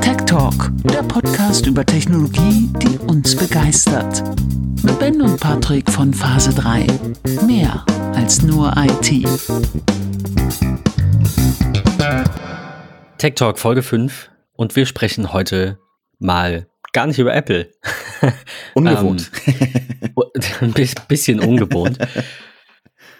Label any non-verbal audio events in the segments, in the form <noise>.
Tech Talk, der Podcast über Technologie, die uns begeistert. Mit Ben und Patrick von Phase 3. Mehr als nur IT. Tech Talk Folge 5 und wir sprechen heute mal gar nicht über Apple. <laughs> Ungewohnt. ähm, <laughs> ein bisschen ungewohnt. <laughs>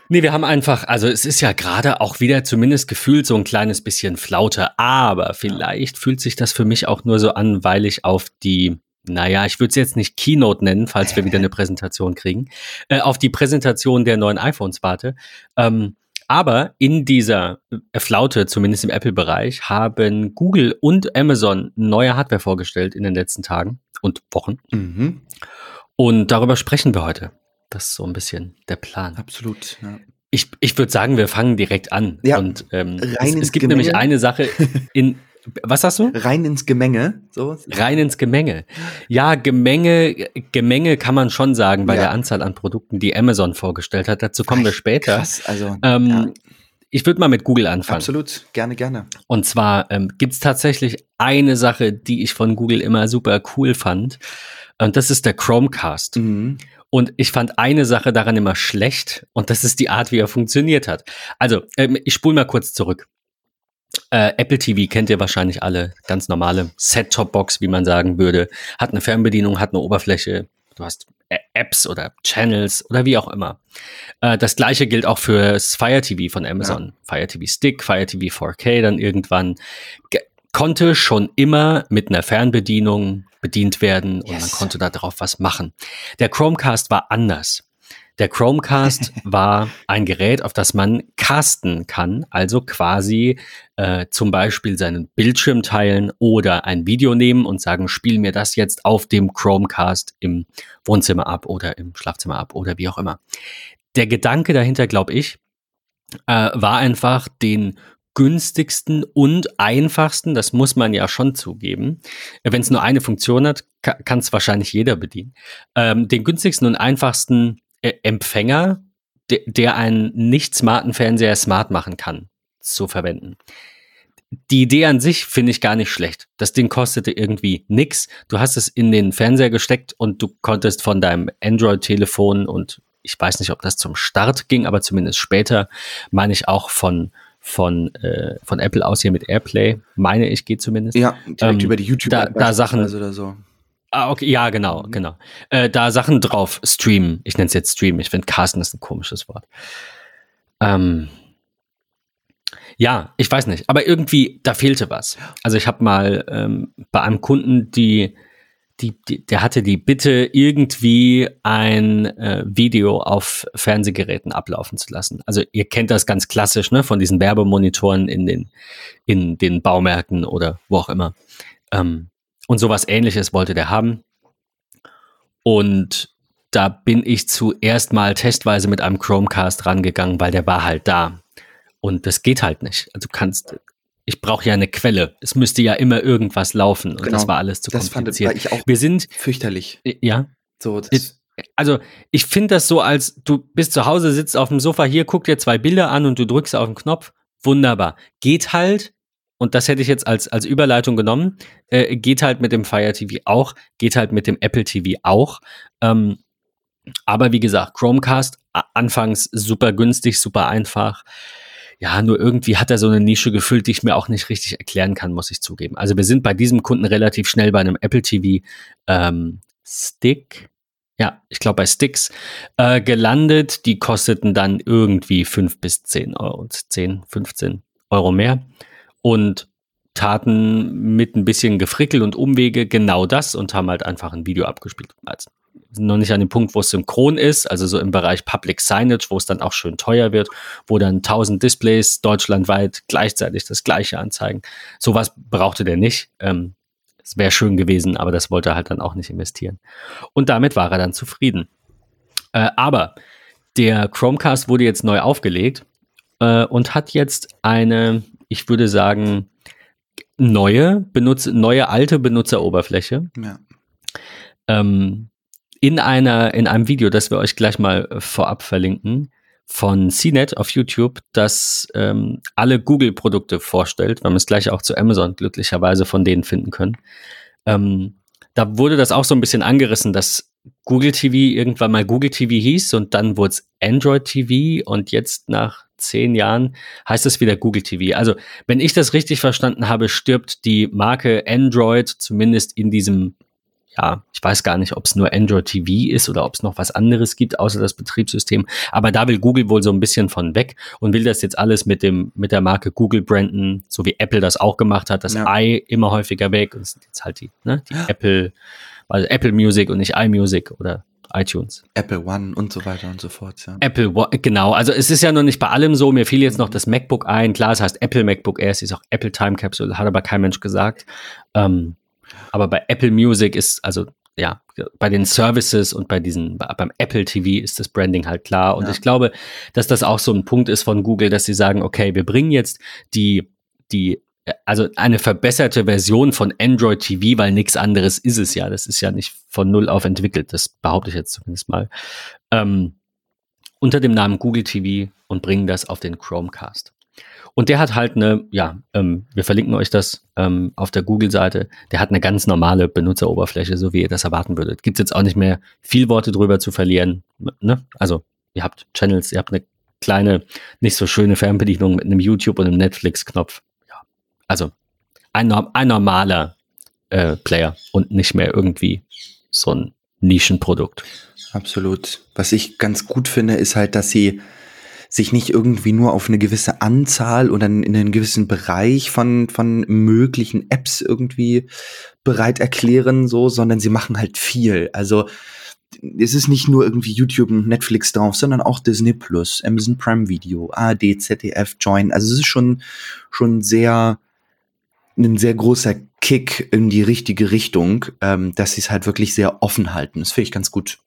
Nee, wir haben einfach, also es ist ja gerade auch wieder zumindest gefühlt so ein kleines bisschen Flaute, aber vielleicht fühlt sich das für mich auch nur so an, weil ich auf die, naja, ich würde es jetzt nicht Keynote nennen, falls wir wieder eine <laughs> Präsentation kriegen, äh, auf die Präsentation der neuen iPhones warte. Ähm, aber in dieser Flaute, zumindest im Apple-Bereich, haben Google und Amazon neue Hardware vorgestellt in den letzten Tagen und Wochen. Mhm. Und darüber sprechen wir heute. Das ist so ein bisschen der Plan. Absolut. Ja. Ich, ich würde sagen, wir fangen direkt an. Ja, und ähm, rein es, es gibt Gemenge. nämlich eine Sache in. Was hast du? Rein ins Gemenge. So. Rein ins Gemenge. Ja, Gemenge, Gemenge kann man schon sagen bei Ja. der Anzahl an Produkten, die Amazon vorgestellt hat. Dazu kommen wir später. Krass, also. Ähm, ja, Ich würde mal mit Google anfangen. absolut. Gerne, gerne. Und zwar ähm, gibt es tatsächlich eine Sache, die ich von Google immer super cool fand. Und das ist der Chromecast. Mhm. Und ich fand eine Sache daran immer schlecht und das ist die Art, wie er funktioniert hat. Also, ähm, ich spule mal kurz zurück. Äh, Apple TV kennt ihr wahrscheinlich alle, ganz normale Set-Top-Box, wie man sagen würde. Hat eine Fernbedienung, hat eine Oberfläche, du hast Ä- Apps oder Channels oder wie auch immer. Äh, das gleiche gilt auch für das Fire TV von Amazon. Fire TV Stick, Fire TV 4K dann irgendwann. Ge konnte schon immer mit einer Fernbedienung bedient werden und man Yes. konnte da drauf was machen. Der Chromecast war anders. Der Chromecast <laughs> war ein Gerät, auf das man casten kann, also quasi äh, zum Beispiel seinen Bildschirm teilen oder ein Video nehmen und sagen, spiel mir das jetzt auf dem Chromecast im Wohnzimmer ab oder im Schlafzimmer ab oder wie auch immer. Der Gedanke dahinter, glaube ich, äh, war einfach den günstigsten und einfachsten, das muss man ja schon zugeben. Wenn es nur eine Funktion hat, kann es wahrscheinlich jeder bedienen. Ähm, den günstigsten und einfachsten äh, Empfänger, de der einen nicht smarten Fernseher smart machen kann, zu verwenden. Die Idee an sich finde ich gar nicht schlecht. Das Ding kostete irgendwie nix. Du hast es in den Fernseher gesteckt und du konntest von deinem Android-Telefon und ich weiß nicht, ob das zum Start ging, aber zumindest später, meine ich auch von, von, äh, von Apple aus hier mit Airplay, meine ich, geht zumindest. Ja, direkt Ähm, über die YouTube da- da Sachen- oder so. Ah, okay, ja, genau, genau. Äh, da Sachen drauf streamen. Ich nenne es jetzt streamen. Ich finde Casten ist ein komisches Wort. Ähm, ja, ich weiß nicht. Aber irgendwie, da fehlte was. Also ich habe mal ähm, bei einem Kunden, die, die, die, der hatte die Bitte, irgendwie ein äh, Video auf Fernsehgeräten ablaufen zu lassen. Also ihr kennt das ganz klassisch, ne, von diesen Werbemonitoren in den, in den Baumärkten oder wo auch immer. Ähm, und sowas ähnliches wollte der haben. Und da bin ich zuerst mal testweise mit einem Chromecast rangegangen, weil der war halt da. Und das geht halt nicht. Also du kannst, ich brauche ja eine Quelle. Es müsste ja immer irgendwas laufen. Und Genau. das war alles zu Das fand kompliziert. ich auch Wir sind, fürchterlich. ja, So, das, also ich finde das so, als du bist zu Hause, sitzt auf dem Sofa, hier, guck dir zwei Bilder an und du drückst auf den Knopf. Wunderbar. Geht halt, und das hätte ich jetzt als, als Überleitung genommen, äh, geht halt mit dem Fire TV auch, geht halt mit dem Apple TV auch. Ähm, aber wie gesagt, Chromecast anfangs super günstig, super einfach. Ja, nur irgendwie hat er so eine Nische gefüllt, die ich mir auch nicht richtig erklären kann, muss ich zugeben. Also wir sind bei diesem Kunden relativ schnell bei einem Apple TV ähm, Stick. Ja, ich glaube bei Sticks äh, gelandet. Die kosteten dann irgendwie 5 bis 10 Euro, 10, 15 Euro mehr und taten mit ein bisschen Gefrickel und Umwege genau das und haben halt einfach ein Video abgespielt. Also noch nicht an dem Punkt, wo es synchron ist, also so im Bereich Public Signage, wo es dann auch schön teuer wird, wo dann 1000 Displays deutschlandweit gleichzeitig das gleiche anzeigen. Sowas brauchte der nicht. Ähm, es wäre schön gewesen, aber das wollte er halt dann auch nicht investieren. Und damit war er dann zufrieden. Äh, aber der Chromecast wurde jetzt neu aufgelegt äh, und hat jetzt eine, ich würde sagen, neue, benutz neue alte Benutzeroberfläche. ja. Ähm, in einer, in einem Video, das wir euch gleich mal äh, vorab verlinken, von CNET auf YouTube, das ähm, alle Google-Produkte vorstellt, wir es gleich auch zu Amazon glücklicherweise von denen finden können. Ähm, da wurde das auch so ein bisschen angerissen, dass Google TV irgendwann mal Google TV hieß und dann wurde es Android TV und jetzt nach zehn Jahren heißt es wieder Google TV. Also, wenn ich das richtig verstanden habe, stirbt die Marke Android zumindest in diesem ja, ich weiß gar nicht, ob es nur Android TV ist oder ob es noch was anderes gibt, außer das Betriebssystem. Aber da will Google wohl so ein bisschen von weg und will das jetzt alles mit dem, mit der Marke Google branden, so wie Apple das auch gemacht hat, das ja. i immer häufiger weg und es sind jetzt halt die, ne, die ja. Apple, also Apple Music und nicht iMusic oder iTunes. Apple One und so weiter und so fort, ja. Apple One, genau. Also es ist ja noch nicht bei allem so. Mir fiel jetzt noch das MacBook ein. Klar, es heißt Apple MacBook Air, es ist auch Apple Time Capsule, hat aber kein Mensch gesagt. Ähm, aber bei Apple Music ist, also ja, bei den Services und bei diesen, beim Apple TV ist das Branding halt klar. Und ja. ich glaube, dass das auch so ein Punkt ist von Google, dass sie sagen, okay, wir bringen jetzt die, die, also eine verbesserte Version von Android TV, weil nichts anderes ist es ja. Das ist ja nicht von null auf entwickelt. Das behaupte ich jetzt zumindest mal. Ähm, unter dem Namen Google TV und bringen das auf den Chromecast. Und der hat halt eine, ja, ähm, wir verlinken euch das ähm, auf der Google-Seite, der hat eine ganz normale Benutzeroberfläche, so wie ihr das erwarten würdet. Gibt es jetzt auch nicht mehr viel Worte drüber zu verlieren. Ne? Also, ihr habt Channels, ihr habt eine kleine, nicht so schöne Fernbedienung mit einem YouTube und einem Netflix-Knopf. Ja. Also, ein, ein normaler äh, Player und nicht mehr irgendwie so ein Nischenprodukt. Absolut. Was ich ganz gut finde, ist halt, dass sie sich nicht irgendwie nur auf eine gewisse Anzahl oder in einen gewissen Bereich von, von möglichen Apps irgendwie bereit erklären, so, sondern sie machen halt viel. Also, es ist nicht nur irgendwie YouTube und Netflix drauf, sondern auch Disney Plus, Amazon Prime Video, ARD, ZDF, Join. Also es ist schon, schon sehr, ein sehr großer Kick in die richtige Richtung, ähm, dass sie es halt wirklich sehr offen halten. Das finde ich ganz gut.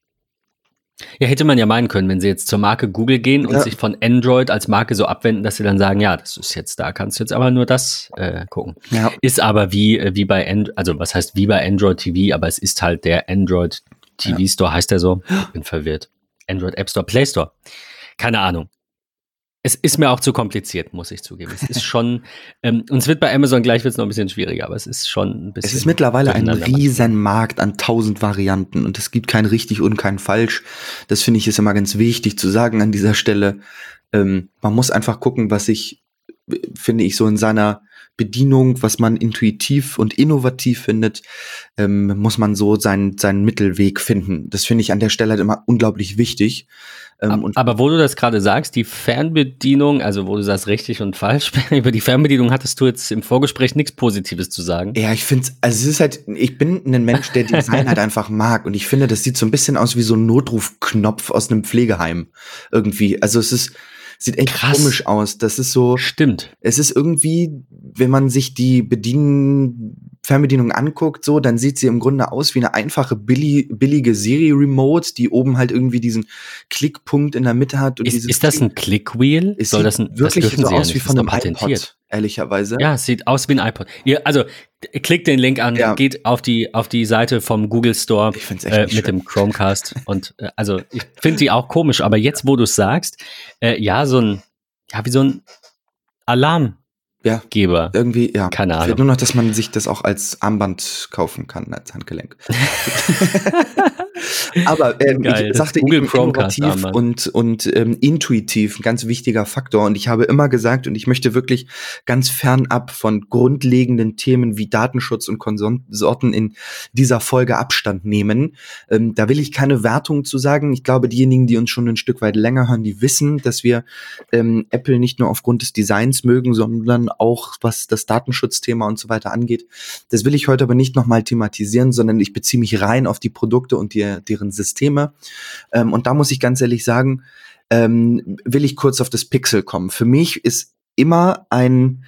Ja, hätte man ja meinen können, wenn sie jetzt zur Marke Google gehen und ja. sich von Android als Marke so abwenden, dass sie dann sagen, ja, das ist jetzt da, kannst du jetzt aber nur das äh, gucken. Ja. Ist aber wie, äh, wie bei Android, also was heißt wie bei Android TV, aber es ist halt der Android TV Store, heißt der so? Ich bin verwirrt. Android App Store, Play Store. Keine Ahnung es ist mir auch zu kompliziert, muss ich zugeben. Es ist schon, <laughs> ähm, und es wird bei Amazon gleich wird es noch ein bisschen schwieriger, aber es ist schon ein bisschen. Es ist mittlerweile ein riesen Markt an tausend Varianten und es gibt kein richtig und kein falsch. Das finde ich ist immer ganz wichtig zu sagen an dieser Stelle. Ähm, man muss einfach gucken, was sich, finde ich, so in seiner Bedienung, was man intuitiv und innovativ findet, ähm, muss man so seinen, seinen Mittelweg finden. Das finde ich an der Stelle halt immer unglaublich wichtig. Ähm, aber wo du das gerade sagst, die Fernbedienung, also wo du sagst richtig und falsch, <laughs> über die Fernbedienung hattest du jetzt im Vorgespräch nichts Positives zu sagen. Ja, ich finde also es ist halt, ich bin ein Mensch, der Design halt einfach mag und ich finde, das sieht so ein bisschen aus wie so ein Notrufknopf aus einem Pflegeheim irgendwie. Also es ist, sieht echt Krass. komisch aus. Das ist so. Stimmt. Es ist irgendwie, wenn man sich die Bedienen Fernbedienung anguckt, so, dann sieht sie im Grunde aus wie eine einfache billig, billige Siri-Remote, die oben halt irgendwie diesen Klickpunkt in der Mitte hat. Ist, ist das ein Clickwheel? Soll das ein, wirklich das so aus wie von einem iPod, ehrlicherweise. Ja, es sieht aus wie ein iPod. Ihr, also klickt den Link an, ja. geht auf die auf die Seite vom Google Store äh, mit schön. dem Chromecast und äh, also ich finde die auch komisch, aber jetzt, wo du es sagst, äh, ja, so ein ja wie so ein Alarm ja, Geber. Irgendwie, ja. Keine Ahnung. Fehlt nur noch, dass man sich das auch als Armband kaufen kann, als Handgelenk. <laughs> Aber ähm, Geil, ich sagte Google innovativ und, und ähm, intuitiv, ein ganz wichtiger Faktor. Und ich habe immer gesagt, und ich möchte wirklich ganz fernab von grundlegenden Themen wie Datenschutz und Konsorten in dieser Folge Abstand nehmen. Ähm, da will ich keine Wertung zu sagen. Ich glaube, diejenigen, die uns schon ein Stück weit länger hören, die wissen, dass wir ähm, Apple nicht nur aufgrund des Designs mögen, sondern auch was das Datenschutzthema und so weiter angeht. Das will ich heute aber nicht nochmal thematisieren, sondern ich beziehe mich rein auf die Produkte und die, deren Systeme. Ähm, und da muss ich ganz ehrlich sagen, ähm, will ich kurz auf das Pixel kommen. Für mich ist immer ein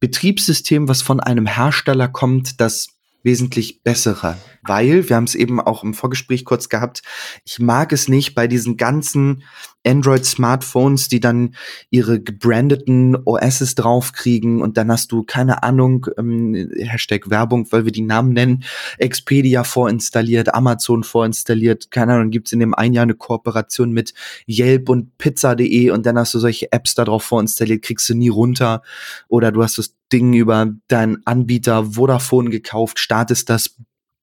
Betriebssystem, was von einem Hersteller kommt, das wesentlich bessere weil, wir haben es eben auch im Vorgespräch kurz gehabt, ich mag es nicht bei diesen ganzen Android-Smartphones, die dann ihre gebrandeten OSs draufkriegen und dann hast du, keine Ahnung, ähm, Hashtag Werbung, weil wir die Namen nennen, Expedia vorinstalliert, Amazon vorinstalliert, keine Ahnung, gibt's in dem ein Jahr eine Kooperation mit Yelp und Pizza.de und dann hast du solche Apps da drauf vorinstalliert, kriegst du nie runter. Oder du hast das Ding über deinen Anbieter Vodafone gekauft, startest das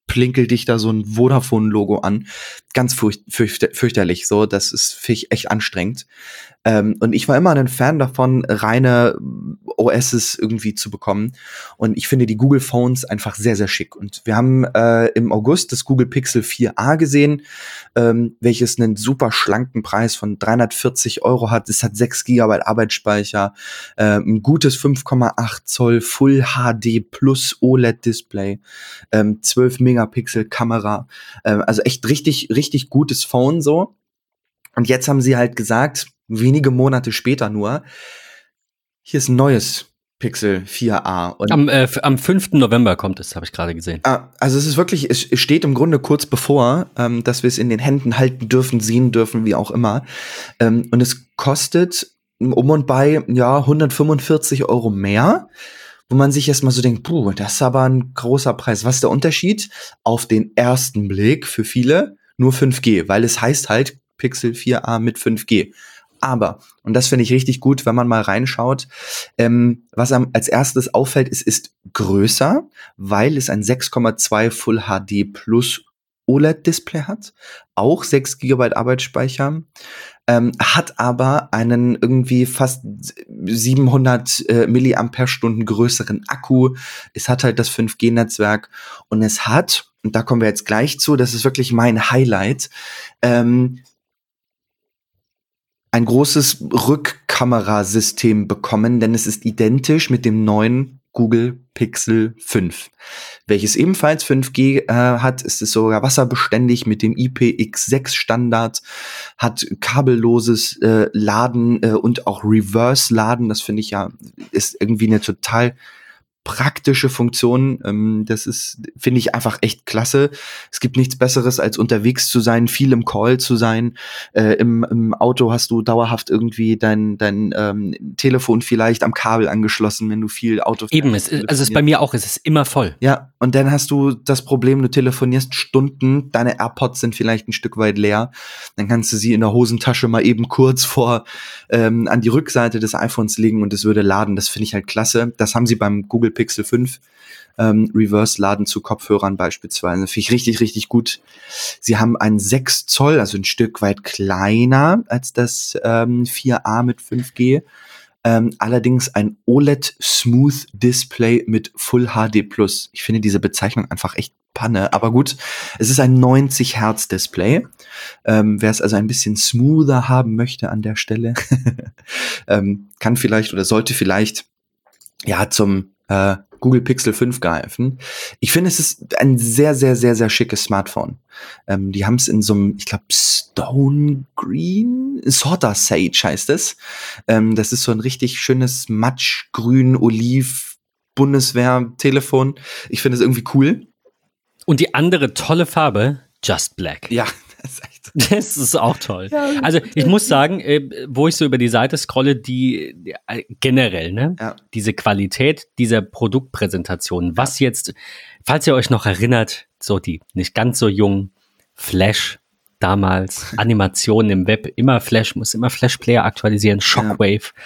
plinkelt dich da so ein Vodafone-Logo an. Ganz furcht, fürcht, fürchterlich. So, das ist echt anstrengend. Ähm, und ich war immer ein Fan davon, reine OSs irgendwie zu bekommen. Und ich finde die Google Phones einfach sehr, sehr schick. Und wir haben äh, im August das Google Pixel 4a gesehen, ähm, welches einen super schlanken Preis von 340 Euro hat. Es hat 6 GB Arbeitsspeicher, äh, ein gutes 5,8 Zoll Full HD Plus OLED Display, ähm, 12 Megapixel Kamera. Äh, also echt richtig, richtig gutes Phone so. Und jetzt haben sie halt gesagt, wenige Monate später nur, hier ist ein neues Pixel 4a. Und am, äh, am 5. November kommt es, habe ich gerade gesehen. Ah, also es ist wirklich, es steht im Grunde kurz bevor, ähm, dass wir es in den Händen halten dürfen, sehen dürfen, wie auch immer. Ähm, und es kostet um und bei, ja, 145 Euro mehr wo man sich erstmal so denkt, puh, das ist aber ein großer Preis. Was ist der Unterschied? Auf den ersten Blick für viele nur 5G, weil es heißt halt Pixel 4a mit 5G. Aber, und das finde ich richtig gut, wenn man mal reinschaut, ähm, was am, als erstes auffällt, es ist größer, weil es ein 6,2 Full HD Plus OLED-Display hat, auch 6 GB Arbeitsspeicher, ähm, hat aber einen irgendwie fast 700 äh, Milliampere-Stunden größeren Akku. Es hat halt das 5G-Netzwerk und es hat, und da kommen wir jetzt gleich zu, das ist wirklich mein Highlight, ähm, ein großes Rückkamerasystem bekommen, denn es ist identisch mit dem neuen Google Pixel 5, welches ebenfalls 5G äh, hat, ist es sogar wasserbeständig mit dem IPX6 Standard, hat kabelloses äh, Laden äh, und auch Reverse Laden, das finde ich ja ist irgendwie eine total praktische Funktion. Ähm, das ist, finde ich, einfach echt klasse. Es gibt nichts Besseres, als unterwegs zu sein, viel im Call zu sein. Äh, im, Im Auto hast du dauerhaft irgendwie dein, dein ähm, Telefon vielleicht am Kabel angeschlossen, wenn du viel Auto fährst. Eben, es, also es ist bei mir auch, es ist immer voll. Ja, und dann hast du das Problem, du telefonierst Stunden, deine AirPods sind vielleicht ein Stück weit leer. Dann kannst du sie in der Hosentasche mal eben kurz vor ähm, an die Rückseite des iPhones legen und es würde laden. Das finde ich halt klasse. Das haben sie beim Google Pixel 5 ähm, Reverse-Laden zu Kopfhörern beispielsweise. Finde ich richtig, richtig gut. Sie haben ein 6 Zoll, also ein Stück weit kleiner als das ähm, 4a mit 5G. Ähm, allerdings ein OLED Smooth Display mit Full HD Plus. Ich finde diese Bezeichnung einfach echt Panne, aber gut. Es ist ein 90 Hertz Display. Ähm, Wer es also ein bisschen smoother haben möchte an der Stelle, <laughs> ähm, kann vielleicht oder sollte vielleicht ja zum äh, Google Pixel 5 greifen. Ich finde, es ist ein sehr, sehr, sehr, sehr schickes Smartphone. Ähm, die haben es in so einem, ich glaube, Stone Green, Sorter Sage heißt es. Ähm, das ist so ein richtig schönes Matschgrün, Oliv, Bundeswehr-Telefon. Ich finde es irgendwie cool. Und die andere tolle Farbe, Just Black. Ja, <laughs> das ist. <laughs> Das ist auch toll. Ja, also ich muss sagen, äh, wo ich so über die Seite scrolle, die äh, generell, ne, ja. diese Qualität dieser Produktpräsentation, was jetzt, falls ihr euch noch erinnert, so die nicht ganz so jung Flash damals, Animationen im Web, immer Flash, muss immer Flash Player aktualisieren, Shockwave. Ja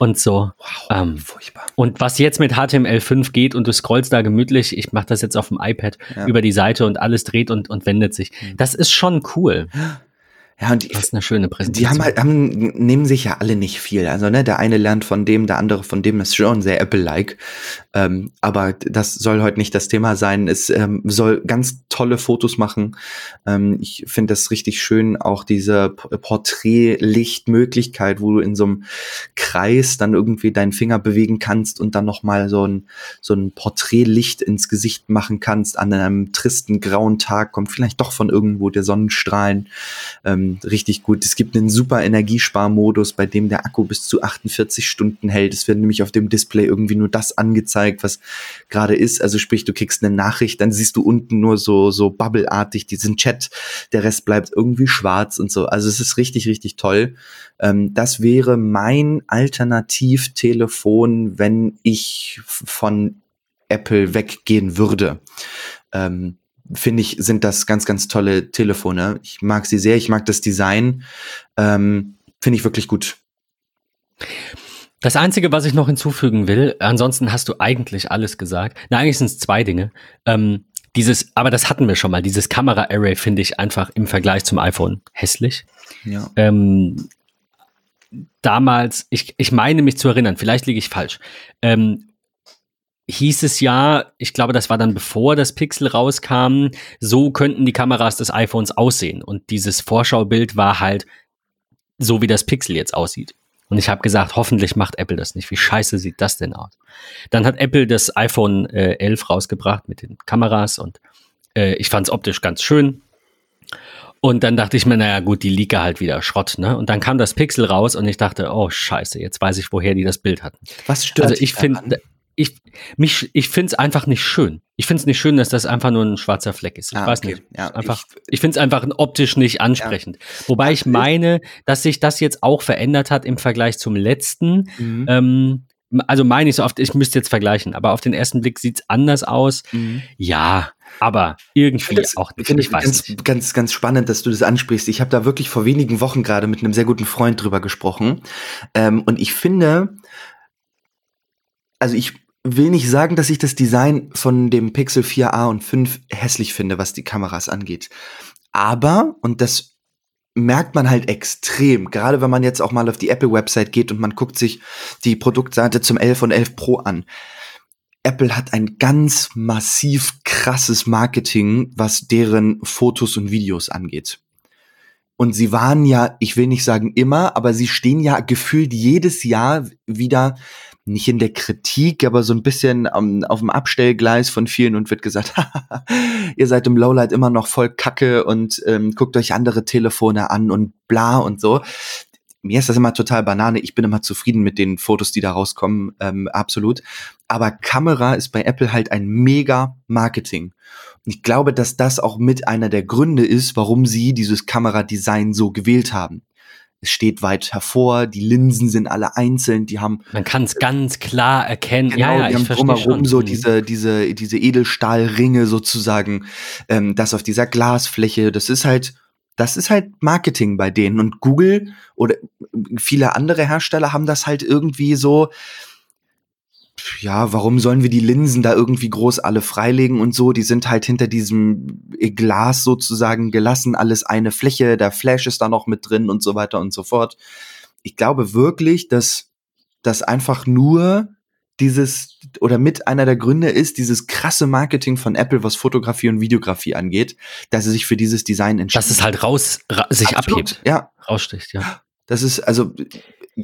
und so. Wow, ähm, furchtbar. Und was jetzt mit HTML5 geht und du scrollst da gemütlich, ich mache das jetzt auf dem iPad ja. über die Seite und alles dreht und, und wendet sich. Mhm. Das ist schon cool. Ja, und die, das ist eine schöne Präsentation. Die haben halt, haben, nehmen sich ja alle nicht viel. Also, ne, der eine lernt von dem, der andere von dem, ist schon sehr Apple-like. Ähm, aber das soll heute nicht das Thema sein. Es ähm, soll ganz tolle Fotos machen. Ähm, ich finde das richtig schön, auch diese Porträtlichtmöglichkeit, wo du in so einem Kreis dann irgendwie deinen Finger bewegen kannst und dann nochmal so ein, so ein Porträtlicht ins Gesicht machen kannst. An einem tristen grauen Tag kommt vielleicht doch von irgendwo der Sonnenstrahlen. Ähm, richtig gut. Es gibt einen super Energiesparmodus, bei dem der Akku bis zu 48 Stunden hält. Es wird nämlich auf dem Display irgendwie nur das angezeigt, was gerade ist. Also sprich, du kriegst eine Nachricht, dann siehst du unten nur so so, so bubbleartig, diesen Chat, der Rest bleibt irgendwie schwarz und so. Also es ist richtig, richtig toll. Ähm, das wäre mein Alternativtelefon, wenn ich von Apple weggehen würde. Ähm, finde ich, sind das ganz, ganz tolle Telefone. Ich mag sie sehr, ich mag das Design. Ähm, finde ich wirklich gut. Das Einzige, was ich noch hinzufügen will, ansonsten hast du eigentlich alles gesagt. Na, eigentlich sind es zwei Dinge. Ähm, dieses, aber das hatten wir schon mal, dieses Kamera-Array finde ich einfach im Vergleich zum iPhone hässlich. Ja. Ähm, damals, ich, ich meine mich zu erinnern, vielleicht liege ich falsch. Ähm, hieß es ja, ich glaube, das war dann bevor das Pixel rauskam, so könnten die Kameras des iPhones aussehen. Und dieses Vorschaubild war halt so, wie das Pixel jetzt aussieht. Und ich habe gesagt, hoffentlich macht Apple das nicht. Wie scheiße sieht das denn aus? Dann hat Apple das iPhone äh, 11 rausgebracht mit den Kameras und äh, ich fand es optisch ganz schön. Und dann dachte ich mir, naja gut, die liege halt wieder Schrott, ne? Und dann kam das Pixel raus und ich dachte, oh scheiße, jetzt weiß ich, woher die das Bild hatten. Was stört Also ich finde, ich, mich, ich finde es einfach nicht schön. Ich finde es nicht schön, dass das einfach nur ein schwarzer Fleck ist. Ich ah, weiß okay. nicht. Ja, einfach, ich, ich finde es einfach optisch nicht ansprechend. Ja. Wobei ich meine, dass sich das jetzt auch verändert hat im Vergleich zum letzten. Mhm. Ähm, also meine ich so oft, ich müsste jetzt vergleichen, aber auf den ersten Blick sieht es anders aus. Mhm. Ja, aber irgendwie das, auch nicht. Finde ich ganz, nicht. ganz, ganz spannend, dass du das ansprichst. Ich habe da wirklich vor wenigen Wochen gerade mit einem sehr guten Freund drüber gesprochen. Ähm, und ich finde, also ich will nicht sagen, dass ich das Design von dem Pixel 4a und 5 hässlich finde, was die Kameras angeht. Aber, und das merkt man halt extrem, gerade wenn man jetzt auch mal auf die Apple-Website geht und man guckt sich die Produktseite zum 11 und 11 Pro an. Apple hat ein ganz massiv krasses Marketing, was deren Fotos und Videos angeht. Und sie waren ja, ich will nicht sagen immer, aber sie stehen ja gefühlt jedes Jahr wieder nicht in der Kritik, aber so ein bisschen um, auf dem Abstellgleis von vielen und wird gesagt, <laughs> ihr seid im Lowlight immer noch voll Kacke und ähm, guckt euch andere Telefone an und bla und so. Mir ist das immer total Banane. Ich bin immer zufrieden mit den Fotos, die da rauskommen, ähm, absolut. Aber Kamera ist bei Apple halt ein mega Marketing. Und ich glaube, dass das auch mit einer der Gründe ist, warum sie dieses Kameradesign so gewählt haben es steht weit hervor, die Linsen sind alle einzeln, die haben. Man kann es ganz klar erkennen. Genau, ja, ja, die haben drumherum so mhm. diese, diese, diese Edelstahlringe sozusagen, ähm, das auf dieser Glasfläche, das ist halt, das ist halt Marketing bei denen. Und Google oder viele andere Hersteller haben das halt irgendwie so, ja, warum sollen wir die Linsen da irgendwie groß alle freilegen und so? Die sind halt hinter diesem Glas sozusagen gelassen, alles eine Fläche, der Flash ist da noch mit drin und so weiter und so fort. Ich glaube wirklich, dass das einfach nur dieses oder mit einer der Gründe ist dieses krasse Marketing von Apple, was Fotografie und Videografie angeht, dass sie sich für dieses Design entschieden. Dass es halt raus ra sich Absolut, abhebt, ja, raussticht, ja. Das ist also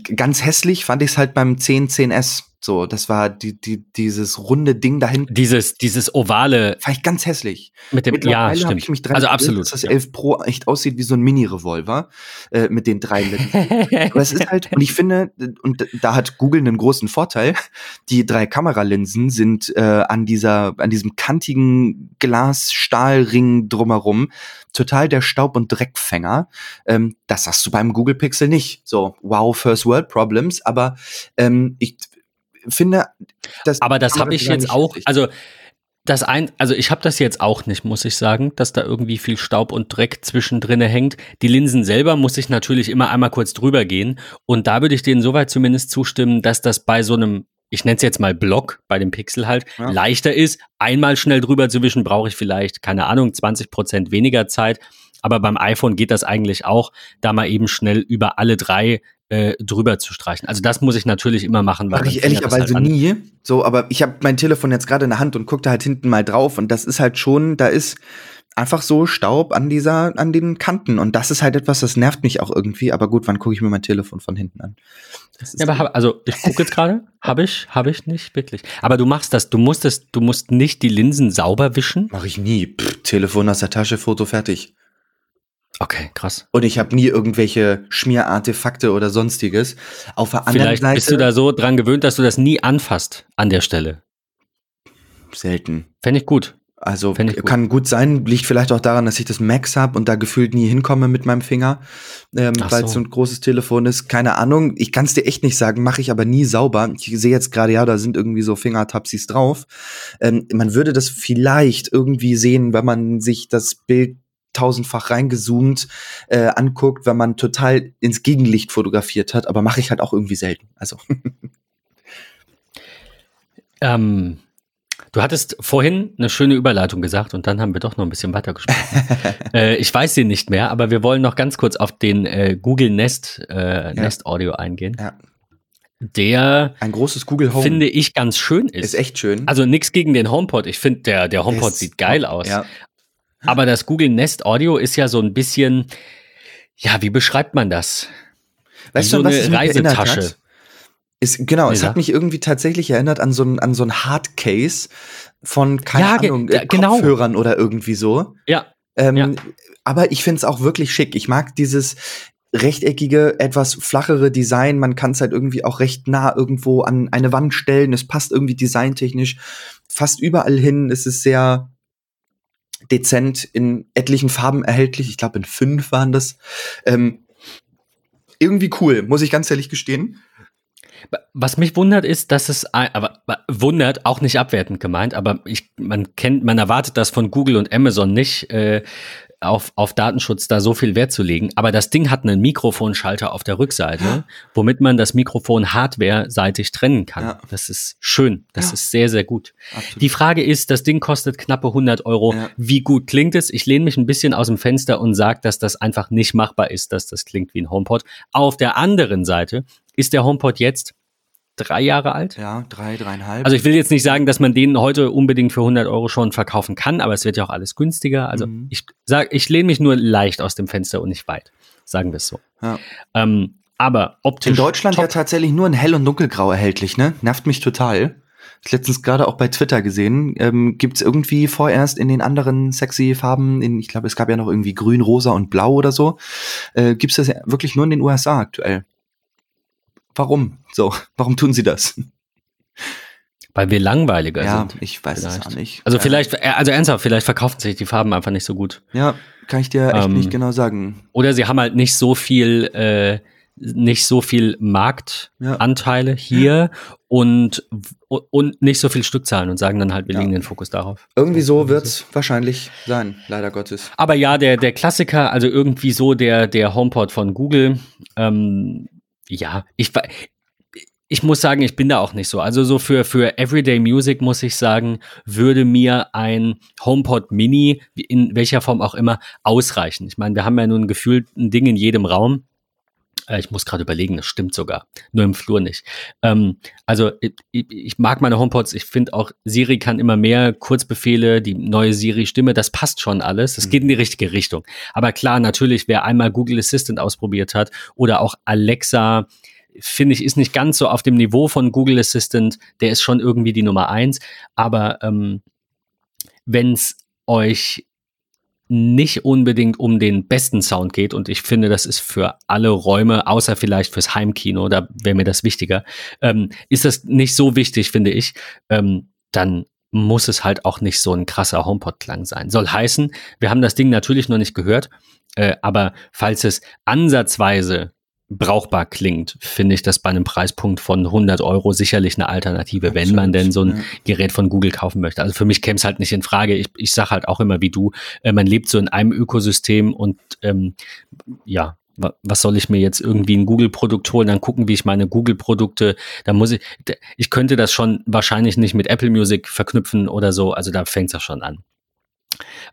ganz hässlich fand ich es halt beim 10 10S so, das war die, die, dieses runde Ding dahin. Dieses, dieses ovale. Fand ich ganz hässlich. Mit dem, ja, stimmt. Ich mich dran also absolut. Dass das ja. 11 Pro echt aussieht wie so ein Mini-Revolver, äh, mit den drei Linsen. <laughs> Aber es ist halt, und ich finde, und da hat Google einen großen Vorteil. Die drei Kameralinsen sind äh, an dieser, an diesem kantigen Glas-Stahlring drumherum total der Staub- und Dreckfänger. Ähm, das hast du beim Google Pixel nicht. So, wow, First World Problems. Aber ähm, ich finde, das. Aber das habe ich jetzt auch, also das ein, also ich habe das jetzt auch nicht, muss ich sagen, dass da irgendwie viel Staub und Dreck zwischendrin hängt. Die Linsen selber muss ich natürlich immer einmal kurz drüber gehen. Und da würde ich denen soweit zumindest zustimmen, dass das bei so einem, ich nenne es jetzt mal Block, bei dem Pixel halt, ja. leichter ist. Einmal schnell drüber zu wischen, brauche ich vielleicht, keine Ahnung, 20 Prozent weniger Zeit. Aber beim iPhone geht das eigentlich auch, da mal eben schnell über alle drei äh, drüber zu streichen. Also das muss ich natürlich immer machen. Mache ich ehrlicherweise halt nie. So, aber ich habe mein Telefon jetzt gerade in der Hand und gucke da halt hinten mal drauf und das ist halt schon, da ist einfach so Staub an dieser, an den Kanten und das ist halt etwas, das nervt mich auch irgendwie. Aber gut, wann gucke ich mir mein Telefon von hinten an? Ja, aber hab, also ich gucke jetzt gerade, <laughs> habe ich, habe ich nicht wirklich. Aber du machst das, du musst es, du musst nicht die Linsen sauber wischen. Mache ich nie. Pff, Telefon aus der Tasche, Foto fertig. Okay, krass. Und ich habe nie irgendwelche Schmierartefakte oder sonstiges. Auf der anderen Vielleicht Seite. Bist du da so dran gewöhnt, dass du das nie anfasst an der Stelle? Selten. Fände ich gut. Also gut. kann gut sein, liegt vielleicht auch daran, dass ich das Max habe und da gefühlt nie hinkomme mit meinem Finger, ähm, weil es so. so ein großes Telefon ist. Keine Ahnung, ich kann es dir echt nicht sagen, mache ich aber nie sauber. Ich sehe jetzt gerade, ja, da sind irgendwie so Fingertapsis drauf. Ähm, man würde das vielleicht irgendwie sehen, wenn man sich das Bild tausendfach reingezoomt äh, anguckt, wenn man total ins Gegenlicht fotografiert hat, aber mache ich halt auch irgendwie selten. Also. <laughs> ähm, Du hattest vorhin eine schöne Überleitung gesagt und dann haben wir doch noch ein bisschen weiter gesprochen. <laughs> äh, ich weiß sie nicht mehr, aber wir wollen noch ganz kurz auf den äh, Google Nest, äh, ja. Nest Audio eingehen. Ja. Der ein großes Google Home finde ich ganz schön ist. Ist echt schön. Also nichts gegen den HomePod. Ich finde der der HomePod ist, sieht geil aus. Ja. Aber das Google Nest Audio ist ja so ein bisschen ja, wie beschreibt man das? Weißt du, so was eine Reisetasche. Ist, genau, es hat mich irgendwie tatsächlich erinnert an so ein, an so ein Hardcase von, keine ja, Ahnung, äh, genau. Kopfhörern oder irgendwie so. Ja. Ähm, ja. Aber ich find's auch wirklich schick. Ich mag dieses rechteckige, etwas flachere Design. Man kann es halt irgendwie auch recht nah irgendwo an eine Wand stellen. Es passt irgendwie designtechnisch fast überall hin. Es ist sehr dezent in etlichen Farben erhältlich. Ich glaube, in fünf waren das. Ähm, irgendwie cool, muss ich ganz ehrlich gestehen. Was mich wundert ist, dass es, aber wundert, auch nicht abwertend gemeint, aber ich, man kennt, man erwartet das von Google und Amazon nicht, äh, auf, auf Datenschutz da so viel Wert zu legen. Aber das Ding hat einen Mikrofonschalter auf der Rückseite, ja. womit man das Mikrofon hardware-seitig trennen kann. Ja. Das ist schön. Das ja. ist sehr, sehr gut. Absolut. Die Frage ist, das Ding kostet knappe 100 Euro. Wie gut klingt es? Ich lehne mich ein bisschen aus dem Fenster und sage, dass das einfach nicht machbar ist, dass das klingt wie ein HomePod. Auf der anderen Seite ist der HomePod jetzt drei Jahre alt. Ja, drei, dreieinhalb. Also ich will jetzt nicht sagen, dass man den heute unbedingt für 100 Euro schon verkaufen kann, aber es wird ja auch alles günstiger. Also mhm. ich sage, ich lehne mich nur leicht aus dem Fenster und nicht weit. Sagen wir es so. Ja. Ähm, aber optisch. In Deutschland top. ja tatsächlich nur in hell und dunkelgrau erhältlich, ne? Nervt mich total. Ich letztens gerade auch bei Twitter gesehen. Ähm, Gibt es irgendwie vorerst in den anderen sexy Farben, in, ich glaube, es gab ja noch irgendwie grün, rosa und blau oder so. Äh, Gibt es das ja wirklich nur in den USA aktuell? Warum? So, <laughs> warum tun sie das? Weil wir langweiliger ja, sind. Ja, ich weiß vielleicht. es auch nicht. Also vielleicht, äh, also ernsthaft, vielleicht verkaufen sich die Farben einfach nicht so gut. Ja, kann ich dir echt ähm, nicht genau sagen. Oder sie haben halt nicht so viel, äh, nicht so viel Marktanteile ja. hier und und nicht so viel Stückzahlen und sagen dann halt, wir legen den Fokus darauf. Irgendwie so wird's wahrscheinlich sein, leider Gottes. Aber ja, der der Klassiker, also irgendwie so der der HomePod von Google. Ähm, ja, ich, ich muss sagen, ich bin da auch nicht so. Also so für, für Everyday Music muss ich sagen, würde mir ein HomePod Mini, in welcher Form auch immer, ausreichen. Ich meine, wir haben ja nun gefühlt ein Ding in jedem Raum. Äh, ich muss gerade überlegen, das stimmt sogar. Nur im Flur nicht. Ähm, also ich, ich, mag meine HomePods. Ich finde auch, Siri kann immer mehr Kurzbefehle, die neue Siri-Stimme, das passt schon alles. Das mhm. geht in die richtige Richtung. Aber klar, natürlich, wer einmal Google Assistant ausprobiert hat oder auch Alexa, finde ich, ist nicht ganz so auf dem Niveau von Google Assistant. Der ist schon irgendwie die Nummer eins. Aber ähm, wenn es euch nicht unbedingt um den besten Sound geht und ich finde, das ist für alle Räume, außer vielleicht fürs Heimkino, da wäre mir das wichtiger, ähm, ist das nicht so wichtig, finde ich, ähm, dann muss es halt auch nicht so ein krasser HomePod-Klang sein. Soll heißen, wir haben das Ding natürlich noch nicht gehört, äh, aber falls es ansatzweise brauchbar klingt, finde ich das bei einem Preispunkt von 100 Euro sicherlich eine Alternative, Absolut, wenn man denn so ein ja. Gerät von Google kaufen möchte. Also für mich käme es halt nicht in Frage. Ich, ich sage halt auch immer wie du, äh, man lebt so in einem Ökosystem und ähm, ja, was soll ich mir jetzt irgendwie ein Google-Produkt holen, dann gucken, wie ich meine Google-Produkte, da muss ich, ich könnte das schon wahrscheinlich nicht mit Apple Music verknüpfen oder so, also da fängt es ja schon an.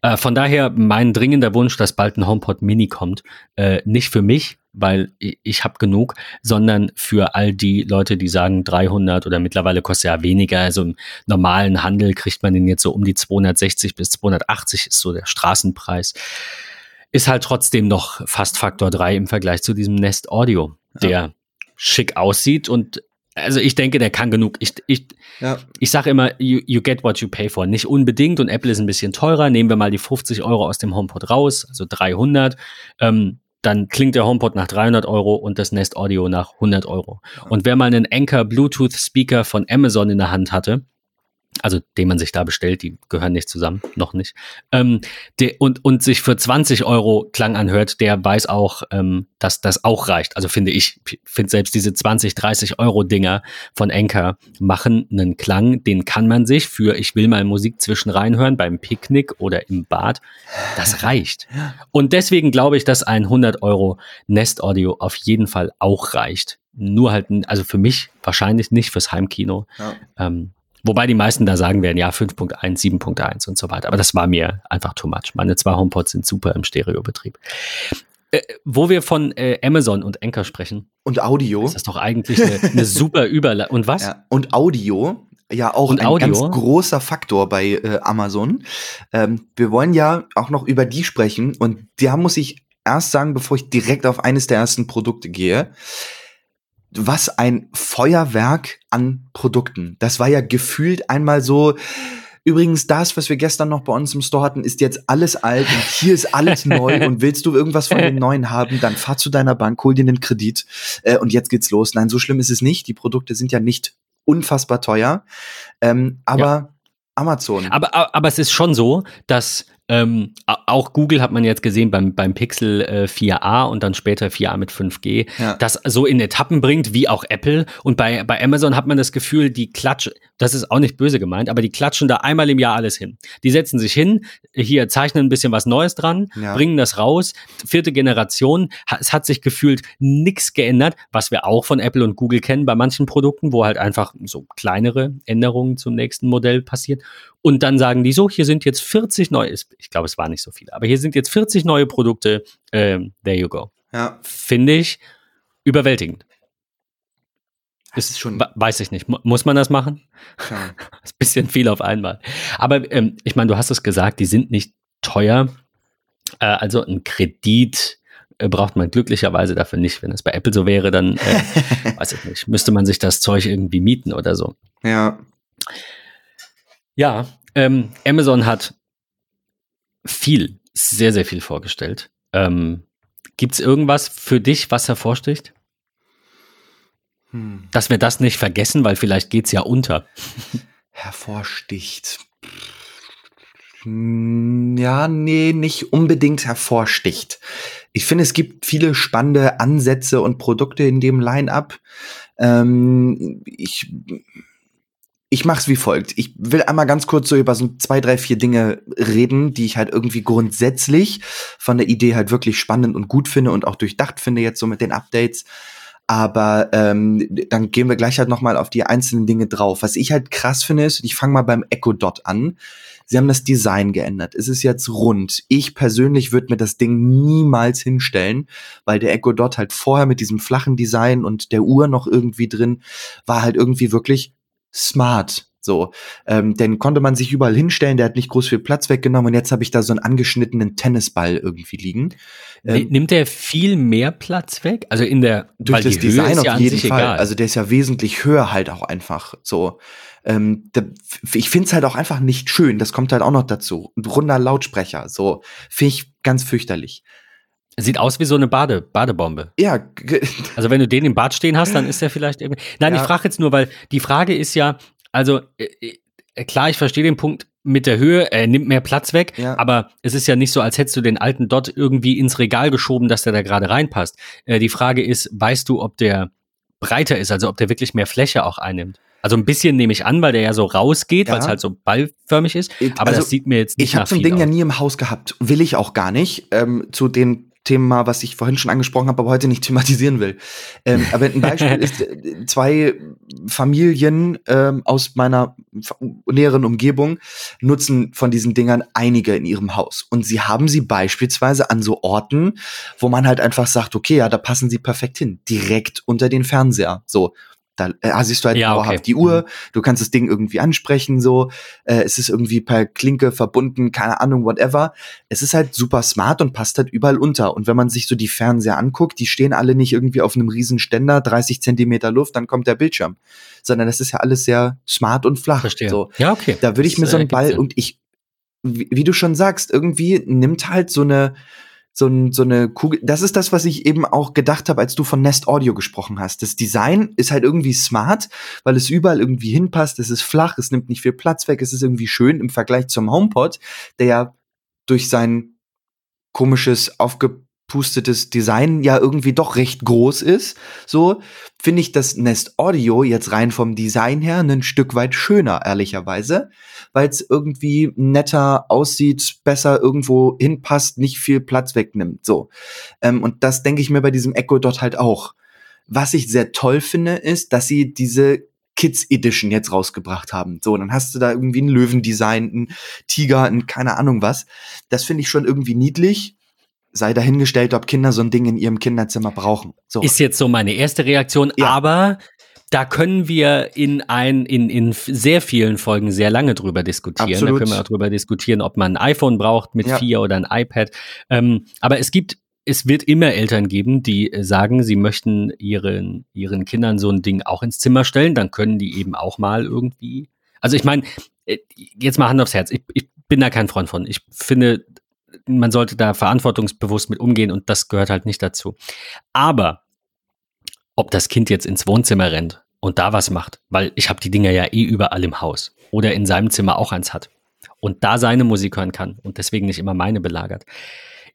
Äh, von daher mein dringender Wunsch, dass bald ein HomePod Mini kommt. Äh, nicht für mich, weil ich, habe genug, sondern für all die Leute, die sagen 300 oder mittlerweile kostet ja weniger. Also im normalen Handel kriegt man den jetzt so um die 260 bis 280 ist so der Straßenpreis. Ist halt trotzdem noch fast Faktor 3 im Vergleich zu diesem Nest Audio, der ja. schick aussieht und also ich denke, der kann genug. Ich, ich, ja. ich sage immer, you, you get what you pay for. Nicht unbedingt und Apple ist ein bisschen teurer. Nehmen wir mal die 50 Euro aus dem HomePod raus, also 300. Ähm, dann klingt der HomePod nach 300 Euro und das Nest Audio nach 100 Euro. Und wer mal einen Anker Bluetooth Speaker von Amazon in der Hand hatte, also den man sich da bestellt, die gehören nicht zusammen, noch nicht, ähm, der, und, und sich für 20 Euro Klang anhört, der weiß auch, ähm, dass das auch reicht. Also finde ich, finde selbst diese 20, 30 Euro Dinger von Anchor machen einen Klang, den kann man sich für, ich will mal Musik zwischen reinhören, beim Picknick oder im Bad, das reicht. Und deswegen glaube ich, dass ein 100 Euro Nest Audio auf jeden Fall auch reicht. Nur halt, also für mich wahrscheinlich nicht fürs Heimkino. Ja. Ähm, Wobei die meisten da sagen werden, ja, 5.1, 7.1 und so weiter. Aber das war mir einfach too much. Meine zwei HomePods sind super im Stereobetrieb. Äh, wo wir von äh, Amazon und Anchor sprechen. Und Audio. Ist das doch eigentlich eine, eine <laughs> super Überleitung. Und was? Ja, und Audio. Ja, auch und ein Audio. ganz großer Faktor bei äh, Amazon. Ähm, wir wollen ja auch noch über die sprechen. Und da muss ich erst sagen, bevor ich direkt auf eines der ersten Produkte gehe was ein Feuerwerk an Produkten. Das war ja gefühlt einmal so, Übrigens, das, was wir gestern noch bei uns im Store hatten, ist jetzt alles alt und hier ist alles <laughs> neu und willst du irgendwas von dem Neuen haben, dann fahr zu deiner Bank, hol dir einen Kredit äh, und jetzt geht's los. Nein, so schlimm ist es nicht. Die Produkte sind ja nicht unfassbar teuer, ähm, aber ja. Amazon. Aber, aber es ist schon so, dass ähm, auch Google hat man jetzt gesehen beim, beim Pixel äh, 4a und dann später 4a mit 5G, ja. das so in Etappen bringt, wie auch Apple. Und bei, bei Amazon hat man das Gefühl, die klatschen, das ist auch nicht böse gemeint, aber die klatschen da einmal im Jahr alles hin. Die setzen sich hin, hier zeichnen ein bisschen was Neues dran, ja. bringen das raus. Vierte Generation, es hat sich gefühlt nichts geändert, was wir auch von Apple und Google kennen bei manchen Produkten, wo halt einfach so kleinere Änderungen zum nächsten Modell passieren. Und dann sagen die so, hier sind jetzt 40 neue, ich glaube, es waren nicht so viele, aber hier sind jetzt 40 neue Produkte, ähm, there you go. Ja. Finde ich überwältigend. Das ist schon. Weiß ich nicht. Muss man das machen? Ja. <laughs> das ist ein bisschen viel auf einmal. Aber ähm, ich meine, du hast es gesagt, die sind nicht teuer. Äh, also ein Kredit äh, braucht man glücklicherweise dafür nicht. Wenn es bei Apple so wäre, dann äh, <laughs> weiß ich nicht, müsste man sich das Zeug irgendwie mieten oder so. Ja. Ja, ähm, Amazon hat viel, sehr, sehr viel vorgestellt. Ähm, Gibt es irgendwas für dich, was hervorsticht? Hm. Dass wir das nicht vergessen, weil vielleicht geht es ja unter. <laughs> Hervorsticht. Hm, ja, nee, nicht unbedingt hervorsticht. Ich finde, es gibt viele spannende Ansätze und Produkte in dem Line-up. Ähm, ich ich mach's wie folgt. Ich will einmal ganz kurz so über so zwei, drei, vier Dinge reden, die ich halt irgendwie grundsätzlich von der Idee halt wirklich spannend und gut finde und auch durchdacht finde jetzt so mit den Updates. Aber ähm, dann gehen wir gleich halt nochmal auf die einzelnen Dinge drauf. Was ich halt krass finde, ist, ich fange mal beim Echo Dot an. Sie haben das Design geändert. Es ist jetzt rund. Ich persönlich würde mir das Ding niemals hinstellen, weil der Echo Dot halt vorher mit diesem flachen Design und der Uhr noch irgendwie drin war halt irgendwie wirklich smart. So, ähm, den konnte man sich überall hinstellen, der hat nicht groß viel Platz weggenommen und jetzt habe ich da so einen angeschnittenen Tennisball irgendwie liegen. Ähm, Nimmt der viel mehr Platz weg? Also in der durch das Design auf ja jeden Fall. Egal. Also der ist ja wesentlich höher halt auch einfach so. Ähm, der, ich finde es halt auch einfach nicht schön. Das kommt halt auch noch dazu. Ein runder Lautsprecher, so finde ich ganz fürchterlich. Sieht aus wie so eine Bade, Badebombe. Ja. <laughs> Also wenn du den im Bad stehen hast, dann ist der vielleicht irgendwie. Nein, ja. ich frage jetzt nur, weil die Frage ist ja, also äh, äh, klar, ich verstehe den Punkt mit der Höhe, er nimmt mehr Platz weg, ja. aber es ist ja nicht so, als hättest du den alten Dot irgendwie ins Regal geschoben, dass der da gerade reinpasst. Äh, die Frage ist, weißt du, ob der breiter ist, also ob der wirklich mehr Fläche auch einnimmt? Also ein bisschen nehme ich an, weil der ja so rausgeht, ja. weil es halt so ballförmig ist. Aber also, das sieht mir jetzt nicht Ich habe so ein Ding aus. ja nie im Haus gehabt, will ich auch gar nicht. Ähm, zu den Thema, was ich vorhin schon angesprochen habe, aber heute nicht thematisieren will. Ähm, <laughs> aber ein Beispiel ist, äh, zwei Familien ähm, aus meiner näheren Umgebung nutzen von diesen Dingern einige in ihrem Haus. Und sie haben sie beispielsweise an so Orten, wo man halt einfach sagt, okay, ja, da passen sie perfekt hin. Direkt unter den Fernseher. So. Da äh, siehst du halt ja, okay. die Uhr, mhm. du kannst das Ding irgendwie ansprechen, so, äh, es ist irgendwie per Klinke verbunden, keine Ahnung, whatever. Es ist halt super smart und passt halt überall unter. Und wenn man sich so die Fernseher anguckt, die stehen alle nicht irgendwie auf einem riesen Ständer, 30 Zentimeter Luft, dann kommt der Bildschirm. Sondern das ist ja alles sehr smart und flach. Verstehe. So. Ja, okay. Da würde ich das, mir so einen Ball, Sinn. und ich, wie, wie du schon sagst, irgendwie nimmt halt so eine, so, ein, so eine Kugel. Das ist das, was ich eben auch gedacht habe, als du von Nest Audio gesprochen hast. Das Design ist halt irgendwie smart, weil es überall irgendwie hinpasst. Es ist flach, es nimmt nicht viel Platz weg, es ist irgendwie schön im Vergleich zum HomePod, der ja durch sein komisches, aufge pustetes Design ja irgendwie doch recht groß ist, so finde ich das Nest Audio jetzt rein vom Design her ein Stück weit schöner, ehrlicherweise, weil es irgendwie netter aussieht, besser irgendwo hinpasst, nicht viel Platz wegnimmt, so. Ähm, und das denke ich mir bei diesem Echo Dot halt auch. Was ich sehr toll finde, ist, dass sie diese Kids Edition jetzt rausgebracht haben. So, dann hast du da irgendwie ein Löwendesign, ein Tiger, ein keine Ahnung was. Das finde ich schon irgendwie niedlich sei dahingestellt, ob Kinder so ein Ding in ihrem Kinderzimmer brauchen. So. Ist jetzt so meine erste Reaktion, ja. aber da können wir in ein, in, in sehr vielen Folgen sehr lange drüber diskutieren. Absolut. Da können wir auch drüber diskutieren, ob man ein iPhone braucht mit ja. vier oder ein iPad. Ähm, aber es gibt, es wird immer Eltern geben, die sagen, sie möchten ihren, ihren Kindern so ein Ding auch ins Zimmer stellen. Dann können die eben auch mal irgendwie. Also ich meine, äh, jetzt mal Hand aufs Herz. Ich, ich bin da kein Freund von. Ich finde, man sollte da verantwortungsbewusst mit umgehen und das gehört halt nicht dazu. Aber ob das Kind jetzt ins Wohnzimmer rennt und da was macht, weil ich habe die Dinger ja eh überall im Haus oder in seinem Zimmer auch eins hat und da seine Musik hören kann und deswegen nicht immer meine belagert.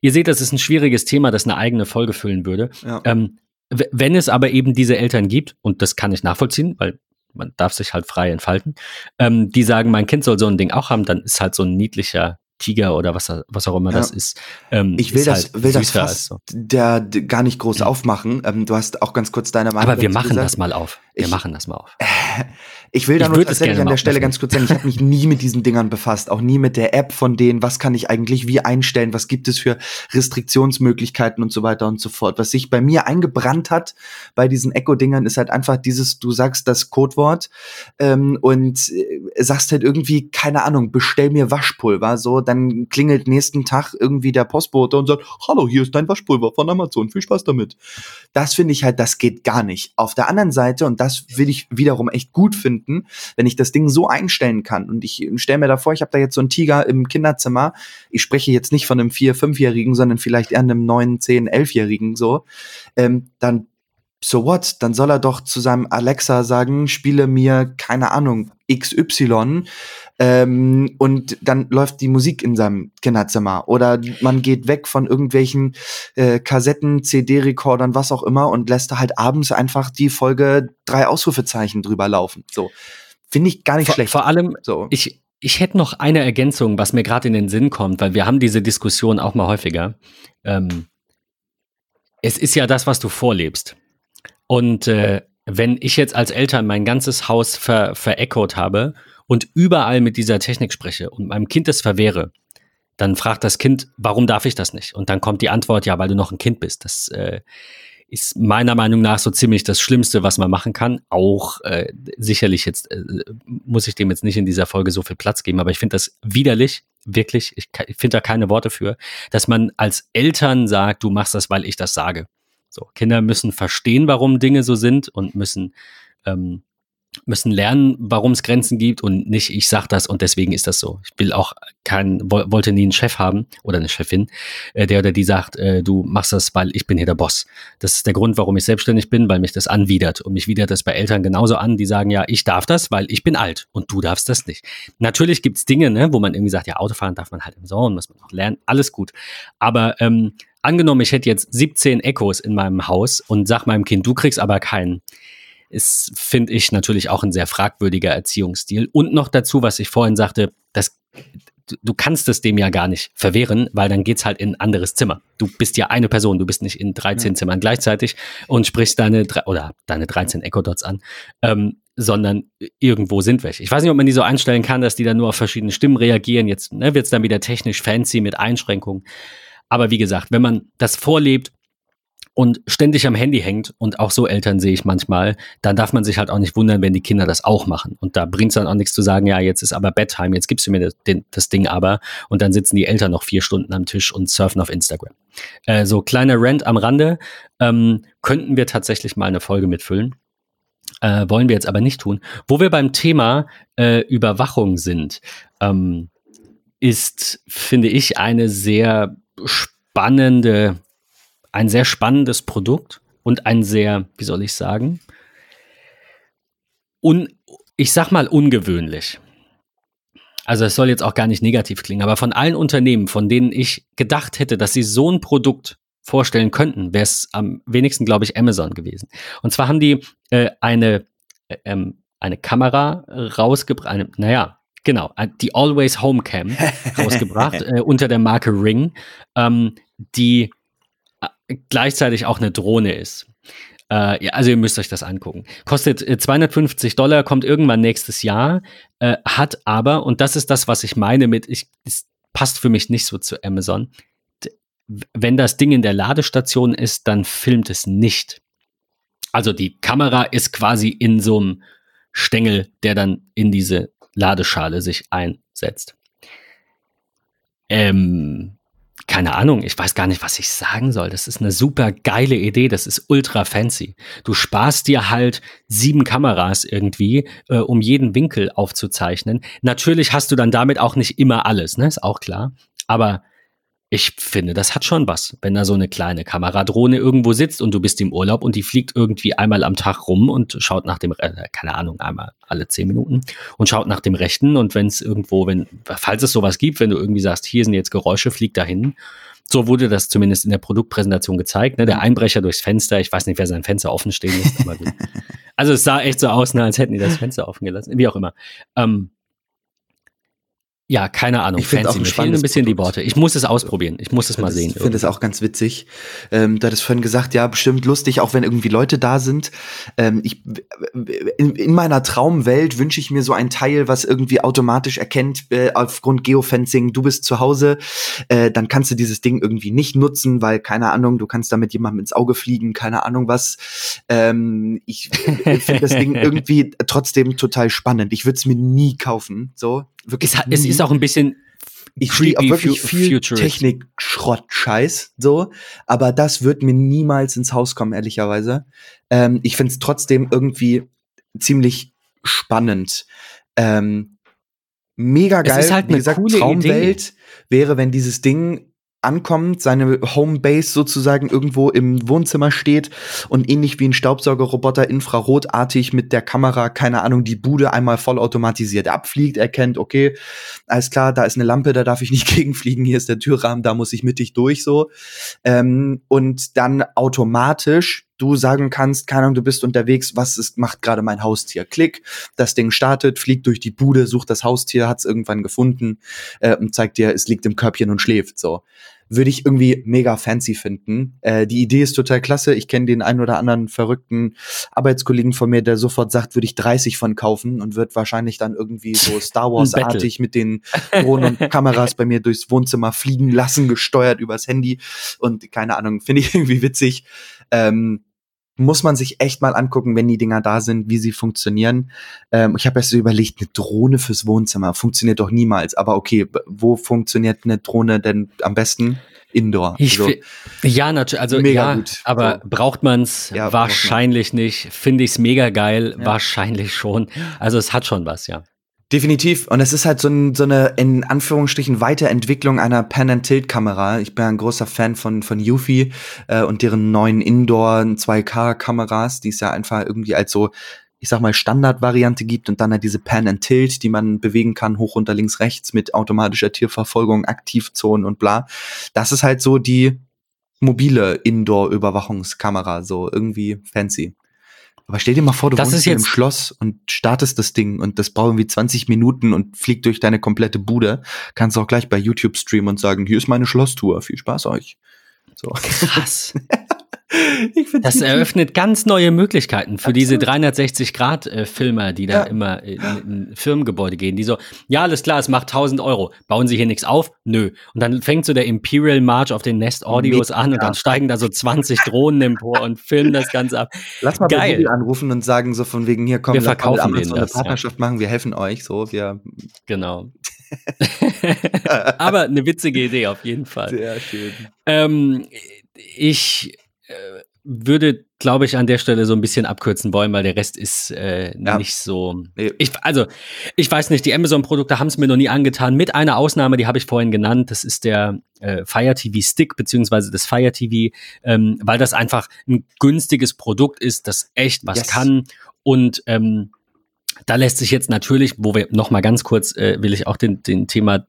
Ihr seht, das ist ein schwieriges Thema, das eine eigene Folge füllen würde. Ja. Ähm, wenn es aber eben diese Eltern gibt, und das kann ich nachvollziehen, weil man darf sich halt frei entfalten, ähm, die sagen, mein Kind soll so ein Ding auch haben, dann ist halt so ein niedlicher Tiger oder was, was auch immer ja. das ist. Ähm, ich will das, halt will das fast so. der, der, gar nicht groß aufmachen. Ähm, du hast auch ganz kurz deine Meinung. Aber wir machen gesagt. das mal auf. Wir ich, machen das mal auf. <laughs> Ich will da nur tatsächlich an der Stelle ganz kurz sagen, ich habe mich nie mit diesen Dingern befasst, auch nie mit der App von denen, was kann ich eigentlich wie einstellen, was gibt es für Restriktionsmöglichkeiten und so weiter und so fort. Was sich bei mir eingebrannt hat bei diesen Echo-Dingern ist halt einfach dieses, du sagst das Codewort ähm, und äh, sagst halt irgendwie, keine Ahnung, bestell mir Waschpulver, so, dann klingelt nächsten Tag irgendwie der Postbote und sagt, hallo, hier ist dein Waschpulver von Amazon, viel Spaß damit. Das finde ich halt, das geht gar nicht. Auf der anderen Seite, und das will ich wiederum echt gut finden, wenn ich das Ding so einstellen kann. Und ich stelle mir da vor, ich habe da jetzt so einen Tiger im Kinderzimmer, ich spreche jetzt nicht von einem vier, fünfjährigen, sondern vielleicht eher einem neun, zehn, elfjährigen so, ähm, dann so what? Dann soll er doch zu seinem Alexa sagen, spiele mir, keine Ahnung, XY ähm, und dann läuft die Musik in seinem Kinderzimmer. Oder man geht weg von irgendwelchen äh, Kassetten, CD-Rekordern, was auch immer und lässt da halt abends einfach die Folge drei Ausrufezeichen drüber laufen. So. Finde ich gar nicht vor, schlecht. Vor allem, so. ich, ich hätte noch eine Ergänzung, was mir gerade in den Sinn kommt, weil wir haben diese Diskussion auch mal häufiger. Ähm, es ist ja das, was du vorlebst. Und äh, wenn ich jetzt als Eltern mein ganzes Haus ver vereckert habe und überall mit dieser Technik spreche und meinem Kind das verwehre, dann fragt das Kind, warum darf ich das nicht? Und dann kommt die Antwort, ja, weil du noch ein Kind bist. Das äh, ist meiner Meinung nach so ziemlich das Schlimmste, was man machen kann. Auch äh, sicherlich jetzt äh, muss ich dem jetzt nicht in dieser Folge so viel Platz geben, aber ich finde das widerlich, wirklich. Ich, ich finde da keine Worte für, dass man als Eltern sagt, du machst das, weil ich das sage. So, Kinder müssen verstehen, warum Dinge so sind und müssen ähm, müssen lernen, warum es Grenzen gibt und nicht, ich sag das und deswegen ist das so. Ich will auch kein, wollte nie einen Chef haben oder eine Chefin, äh, der oder die sagt, äh, du machst das, weil ich bin hier der Boss. Das ist der Grund, warum ich selbstständig bin, weil mich das anwidert. Und mich widert das bei Eltern genauso an, die sagen, ja, ich darf das, weil ich bin alt und du darfst das nicht. Natürlich gibt's Dinge, ne, wo man irgendwie sagt, ja, Autofahren darf man halt im Sommer, muss man auch lernen, alles gut. Aber ähm, angenommen, ich hätte jetzt 17 Echos in meinem Haus und sag meinem Kind, du kriegst aber keinen ist, finde ich, natürlich auch ein sehr fragwürdiger Erziehungsstil. Und noch dazu, was ich vorhin sagte, das, du kannst es dem ja gar nicht verwehren, weil dann geht's halt in ein anderes Zimmer. Du bist ja eine Person, du bist nicht in 13 ja. Zimmern gleichzeitig und sprichst deine, oder deine 13 Echo Dots an, ähm, sondern irgendwo sind welche. Ich weiß nicht, ob man die so einstellen kann, dass die dann nur auf verschiedene Stimmen reagieren. Jetzt ne, wird's dann wieder technisch fancy mit Einschränkungen. Aber wie gesagt, wenn man das vorlebt und ständig am Handy hängt und auch so Eltern sehe ich manchmal, dann darf man sich halt auch nicht wundern, wenn die Kinder das auch machen. Und da bringt es dann auch nichts zu sagen, ja, jetzt ist aber Bedtime, jetzt gibst du mir das, den, das Ding aber und dann sitzen die Eltern noch vier Stunden am Tisch und surfen auf Instagram. Äh, so kleiner Rant am Rande, ähm, könnten wir tatsächlich mal eine Folge mitfüllen. Äh, wollen wir jetzt aber nicht tun. Wo wir beim Thema äh, Überwachung sind, ähm, ist, finde ich, eine sehr spannende ein sehr spannendes Produkt und ein sehr, wie soll ich sagen, un, ich sag mal ungewöhnlich. Also es soll jetzt auch gar nicht negativ klingen, aber von allen Unternehmen, von denen ich gedacht hätte, dass sie so ein Produkt vorstellen könnten, wäre es am wenigsten, glaube ich, Amazon gewesen. Und zwar haben die äh, eine, äh, ähm, eine Kamera rausgebracht, naja, genau, die Always Home Cam <laughs> rausgebracht äh, unter der Marke Ring, ähm, die äh, gleichzeitig auch eine Drohne ist. Äh, ja, also ihr müsst euch das angucken. Kostet äh, 250 Dollar, kommt irgendwann nächstes Jahr, äh, hat aber, und das ist das, was ich meine mit, ich, es passt für mich nicht so zu Amazon, wenn das Ding in der Ladestation ist, dann filmt es nicht. Also die Kamera ist quasi in so einem Stängel, der dann in diese Ladeschale sich einsetzt. Ähm, keine Ahnung, ich weiß gar nicht, was ich sagen soll. Das ist eine super geile Idee, das ist ultra fancy. Du sparst dir halt sieben Kameras irgendwie, äh, um jeden Winkel aufzuzeichnen. Natürlich hast du dann damit auch nicht immer alles, ne? Ist auch klar. Aber ich finde, das hat schon was, wenn da so eine kleine Kameradrohne irgendwo sitzt und du bist im Urlaub und die fliegt irgendwie einmal am Tag rum und schaut nach dem, äh, keine Ahnung, einmal alle zehn Minuten und schaut nach dem Rechten und wenn es irgendwo, wenn, falls es sowas gibt, wenn du irgendwie sagst, hier sind jetzt Geräusche, fliegt dahin. So wurde das zumindest in der Produktpräsentation gezeigt. Ne? Der Einbrecher durchs Fenster, ich weiß nicht, wer sein Fenster offen stehen lässt, aber gut. Also es sah echt so aus, ne, als hätten die das Fenster offen gelassen, wie auch immer. Ähm, ja, keine Ahnung. Ich finde auch fehlen ein bisschen Produkt. die Worte. Ich muss es ausprobieren. Ich muss es mal sehen. Ich finde es auch ganz witzig. Ähm, du hattest vorhin gesagt, ja, bestimmt lustig, auch wenn irgendwie Leute da sind. Ähm, ich, in, in meiner Traumwelt wünsche ich mir so ein Teil, was irgendwie automatisch erkennt, äh, aufgrund Geofencing, du bist zu Hause, äh, dann kannst du dieses Ding irgendwie nicht nutzen, weil, keine Ahnung, du kannst damit jemandem ins Auge fliegen, keine Ahnung was. Ähm, ich <laughs> finde das Ding irgendwie trotzdem total spannend. Ich würde es mir nie kaufen. So, wirklich. Es, es ist auch ein bisschen ich stehe auch wirklich viel Technik-Schrott-Scheiß, so. Aber das wird mir niemals ins Haus kommen, ehrlicherweise. Ähm, ich finde es trotzdem irgendwie ziemlich spannend. Ähm, mega geil. Es ist halt Wie gesagt, Traumwelt Idee. wäre, wenn dieses Ding ankommt, seine Homebase sozusagen irgendwo im Wohnzimmer steht und ähnlich wie ein Staubsaugerroboter infrarotartig mit der Kamera, keine Ahnung, die Bude einmal vollautomatisiert abfliegt, erkennt, okay, alles klar, da ist eine Lampe, da darf ich nicht <laughs> gegenfliegen, hier ist der Türrahmen, da muss ich mittig durch so. Ähm, und dann automatisch du sagen kannst, keine Ahnung, du bist unterwegs, was ist, macht gerade mein Haustier? Klick, das Ding startet, fliegt durch die Bude, sucht das Haustier, hat es irgendwann gefunden äh, und zeigt dir, es liegt im Körbchen und schläft. So würde ich irgendwie mega fancy finden. Äh, die Idee ist total klasse. Ich kenne den einen oder anderen verrückten Arbeitskollegen von mir, der sofort sagt, würde ich 30 von kaufen und wird wahrscheinlich dann irgendwie so <laughs> Star Wars-artig mit den Drohnen und <laughs> Kameras bei mir durchs Wohnzimmer fliegen lassen, gesteuert übers Handy. Und keine Ahnung, finde ich <laughs> irgendwie witzig. Ähm, muss man sich echt mal angucken, wenn die Dinger da sind, wie sie funktionieren. Ähm, ich habe erst so überlegt, eine Drohne fürs Wohnzimmer funktioniert doch niemals. Aber okay, wo funktioniert eine Drohne denn am besten? Indoor. Ich also, ja, natürlich. Also mega ja, gut. aber so. braucht man es ja, wahrscheinlich man. nicht. Finde ich es mega geil. Ja. Wahrscheinlich schon. Also es hat schon was, ja. Definitiv. Und es ist halt so, ein, so eine, in Anführungsstrichen, Weiterentwicklung einer Pan-and-Tilt-Kamera. Ich bin ein großer Fan von, von Eufy äh, und deren neuen Indoor 2K-Kameras, die es ja einfach irgendwie als so, ich sag mal, Standardvariante gibt und dann halt diese Pan-and-Tilt, die man bewegen kann, hoch, runter, links, rechts mit automatischer Tierverfolgung, Aktivzonen und bla. Das ist halt so die mobile Indoor-Überwachungskamera, so irgendwie fancy. Aber stell dir mal vor, du das wohnst im Schloss und startest das Ding und das braucht irgendwie 20 Minuten und fliegt durch deine komplette Bude. Kannst auch gleich bei YouTube streamen und sagen, hier ist meine Schlosstour. Viel Spaß euch. So. Krass. <laughs> das eröffnet ganz neue Möglichkeiten für Absolut. diese 360-Grad-Filmer, die da ja. immer in, in, Firmengebäude gehen. Die so, ja, alles klar, es macht 1000 Euro. Bauen Sie hier nichts auf? Nö. Und dann fängt so der Imperial March auf den Nest Audios an und dann steigen da so 20 Drohnen empor und filmen das Ganze ab. Lass mal Geil. bei Google anrufen und sagen so von wegen, hier kommen wir verkaufen wir so eine Partnerschaft ja. machen, wir helfen euch, so, wir. Genau. <laughs> Aber eine witzige Idee auf jeden Fall. Sehr schön. Ähm, ich würde glaube ich, an der Stelle so ein bisschen abkürzen wollen, weil der Rest ist äh, ja. nicht so. Ich, also, ich weiß nicht, die Amazon-Produkte haben es mir noch nie angetan, mit einer Ausnahme, die habe ich vorhin genannt. Das ist der äh, Fire TV Stick, beziehungsweise das Fire TV, ähm, weil das einfach ein günstiges Produkt ist, das echt was yes. kann. Und ähm, da lässt sich jetzt natürlich, wo wir noch mal ganz kurz, äh, will ich auch den, den Thema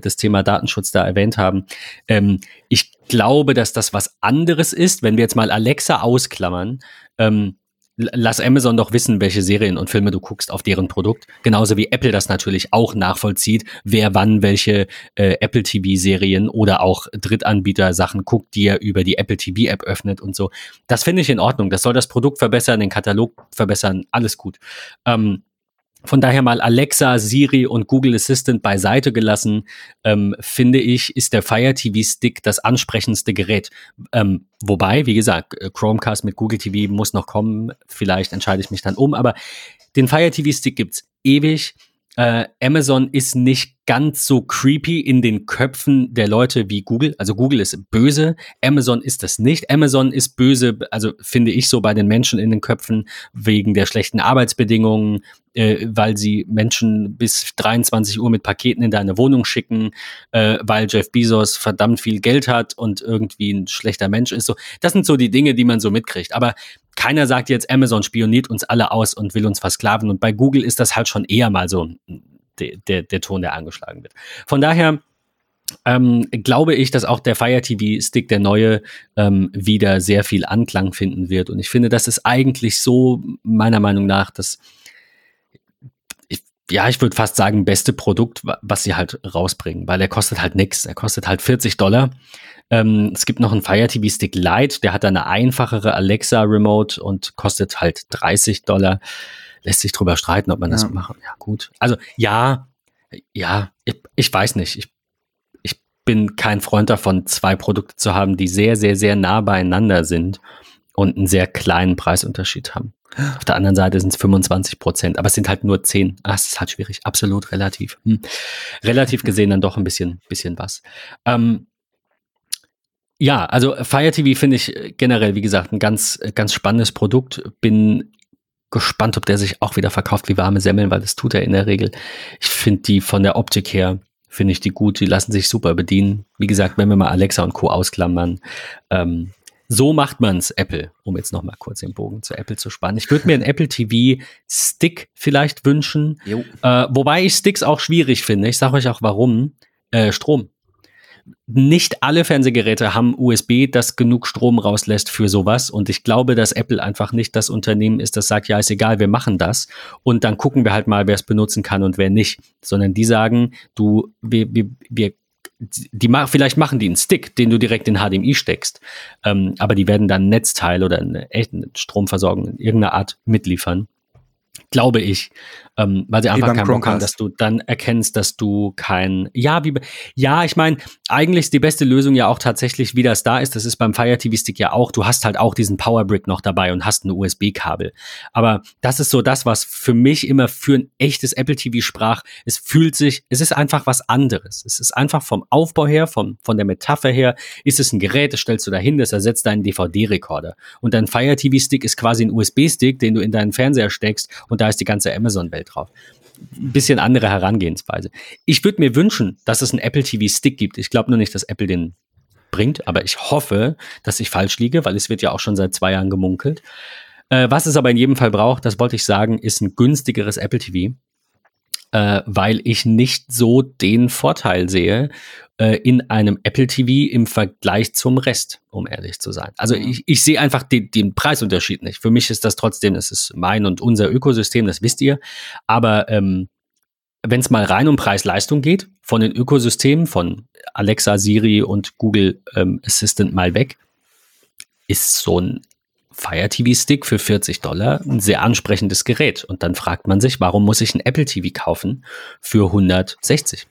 das Thema Datenschutz da erwähnt haben. Ähm, ich glaube, dass das was anderes ist, wenn wir jetzt mal Alexa ausklammern. Ähm, lass Amazon doch wissen, welche Serien und Filme du guckst auf deren Produkt. Genauso wie Apple das natürlich auch nachvollzieht, wer wann welche äh, Apple TV-Serien oder auch Drittanbieter-Sachen guckt, die er über die Apple TV-App öffnet und so. Das finde ich in Ordnung. Das soll das Produkt verbessern, den Katalog verbessern, alles gut. Ähm, von daher mal Alexa, Siri und Google Assistant beiseite gelassen, ähm, finde ich, ist der Fire TV Stick das ansprechendste Gerät. Ähm, wobei, wie gesagt, Chromecast mit Google TV muss noch kommen. Vielleicht entscheide ich mich dann um, aber den Fire TV Stick gibt's ewig. Äh, Amazon ist nicht ganz so creepy in den Köpfen der Leute wie Google. Also Google ist böse, Amazon ist das nicht. Amazon ist böse, also finde ich so bei den Menschen in den Köpfen wegen der schlechten Arbeitsbedingungen, äh, weil sie Menschen bis 23 Uhr mit Paketen in deine Wohnung schicken, äh, weil Jeff Bezos verdammt viel Geld hat und irgendwie ein schlechter Mensch ist. So, das sind so die Dinge, die man so mitkriegt. Aber keiner sagt jetzt, Amazon spioniert uns alle aus und will uns versklaven. Und bei Google ist das halt schon eher mal so der, der, der Ton, der angeschlagen wird. Von daher ähm, glaube ich, dass auch der Fire TV Stick, der neue, ähm, wieder sehr viel Anklang finden wird. Und ich finde, das ist eigentlich so, meiner Meinung nach, das, ja, ich würde fast sagen, beste Produkt, was sie halt rausbringen, weil er kostet halt nichts. Er kostet halt 40 Dollar. Ähm, es gibt noch einen Fire TV Stick Lite, der hat eine einfachere Alexa Remote und kostet halt 30 Dollar. Lässt sich drüber streiten, ob man ja. das machen. Ja, gut. Also ja, ja, ich, ich weiß nicht. Ich, ich bin kein Freund davon, zwei Produkte zu haben, die sehr, sehr, sehr nah beieinander sind und einen sehr kleinen Preisunterschied haben. Auf der anderen Seite sind es 25 Prozent, aber es sind halt nur 10. Ah, das ist halt schwierig. Absolut relativ. Hm. Relativ gesehen dann doch ein bisschen, bisschen was. Ähm, ja, also Fire TV finde ich generell, wie gesagt, ein ganz, ganz spannendes Produkt. Bin gespannt, ob der sich auch wieder verkauft wie warme Semmeln, weil das tut er in der Regel. Ich finde die von der Optik her, finde ich die gut. Die lassen sich super bedienen. Wie gesagt, wenn wir mal Alexa und Co. ausklammern, ähm, so macht man's Apple, um jetzt noch mal kurz den Bogen zu Apple zu spannen. Ich würde mir einen Apple TV Stick vielleicht wünschen, äh, wobei ich Sticks auch schwierig finde. Ich sage euch auch warum. Äh, Strom nicht alle Fernsehgeräte haben USB, das genug Strom rauslässt für sowas. Und ich glaube, dass Apple einfach nicht das Unternehmen ist, das sagt, ja, ist egal, wir machen das. Und dann gucken wir halt mal, wer es benutzen kann und wer nicht. Sondern die sagen, du, wir, wir, wir die ma vielleicht machen die einen Stick, den du direkt in HDMI steckst, ähm, aber die werden dann ein Netzteil oder eine echte Stromversorgung in irgendeiner Art mitliefern. Glaube ich, ähm, weil sie einfach keinen Bock haben, dass du dann erkennst, dass du kein, ja, wie, ja, ich meine, eigentlich ist die beste Lösung ja auch tatsächlich, wie das da ist, das ist beim Fire TV Stick ja auch, du hast halt auch diesen Powerbrick noch dabei und hast ein USB-Kabel. Aber das ist so das, was für mich immer für ein echtes Apple TV sprach. Es fühlt sich, es ist einfach was anderes. Es ist einfach vom Aufbau her, vom, von der Metapher her, ist es ein Gerät, das stellst du dahin, das ersetzt deinen DVD-Rekorder. Und dein Fire TV Stick ist quasi ein USB-Stick, den du in deinen Fernseher steckst und da ist die ganze Amazon-Welt drauf. Ein bisschen andere Herangehensweise. Ich würde mir wünschen, dass es einen Apple TV Stick gibt. Ich glaube nur nicht, dass Apple den bringt, aber ich hoffe, dass ich falsch liege, weil es wird ja auch schon seit zwei Jahren gemunkelt. Äh, was es aber in jedem Fall braucht, das wollte ich sagen, ist ein günstigeres Apple TV äh, weil ich nicht so den Vorteil sehe äh, in einem Apple TV im Vergleich zum Rest, um ehrlich zu sein. Also mhm. ich, ich sehe einfach den, den Preisunterschied nicht. Für mich ist das trotzdem, es ist mein und unser Ökosystem, das wisst ihr. Aber ähm, wenn es mal rein um Preis-Leistung geht, von den Ökosystemen, von Alexa, Siri und Google ähm, Assistant mal weg, ist so ein Fire TV Stick für 40 Dollar ein sehr ansprechendes Gerät. Und dann fragt man sich, warum muss ich ein Apple TV kaufen für 160?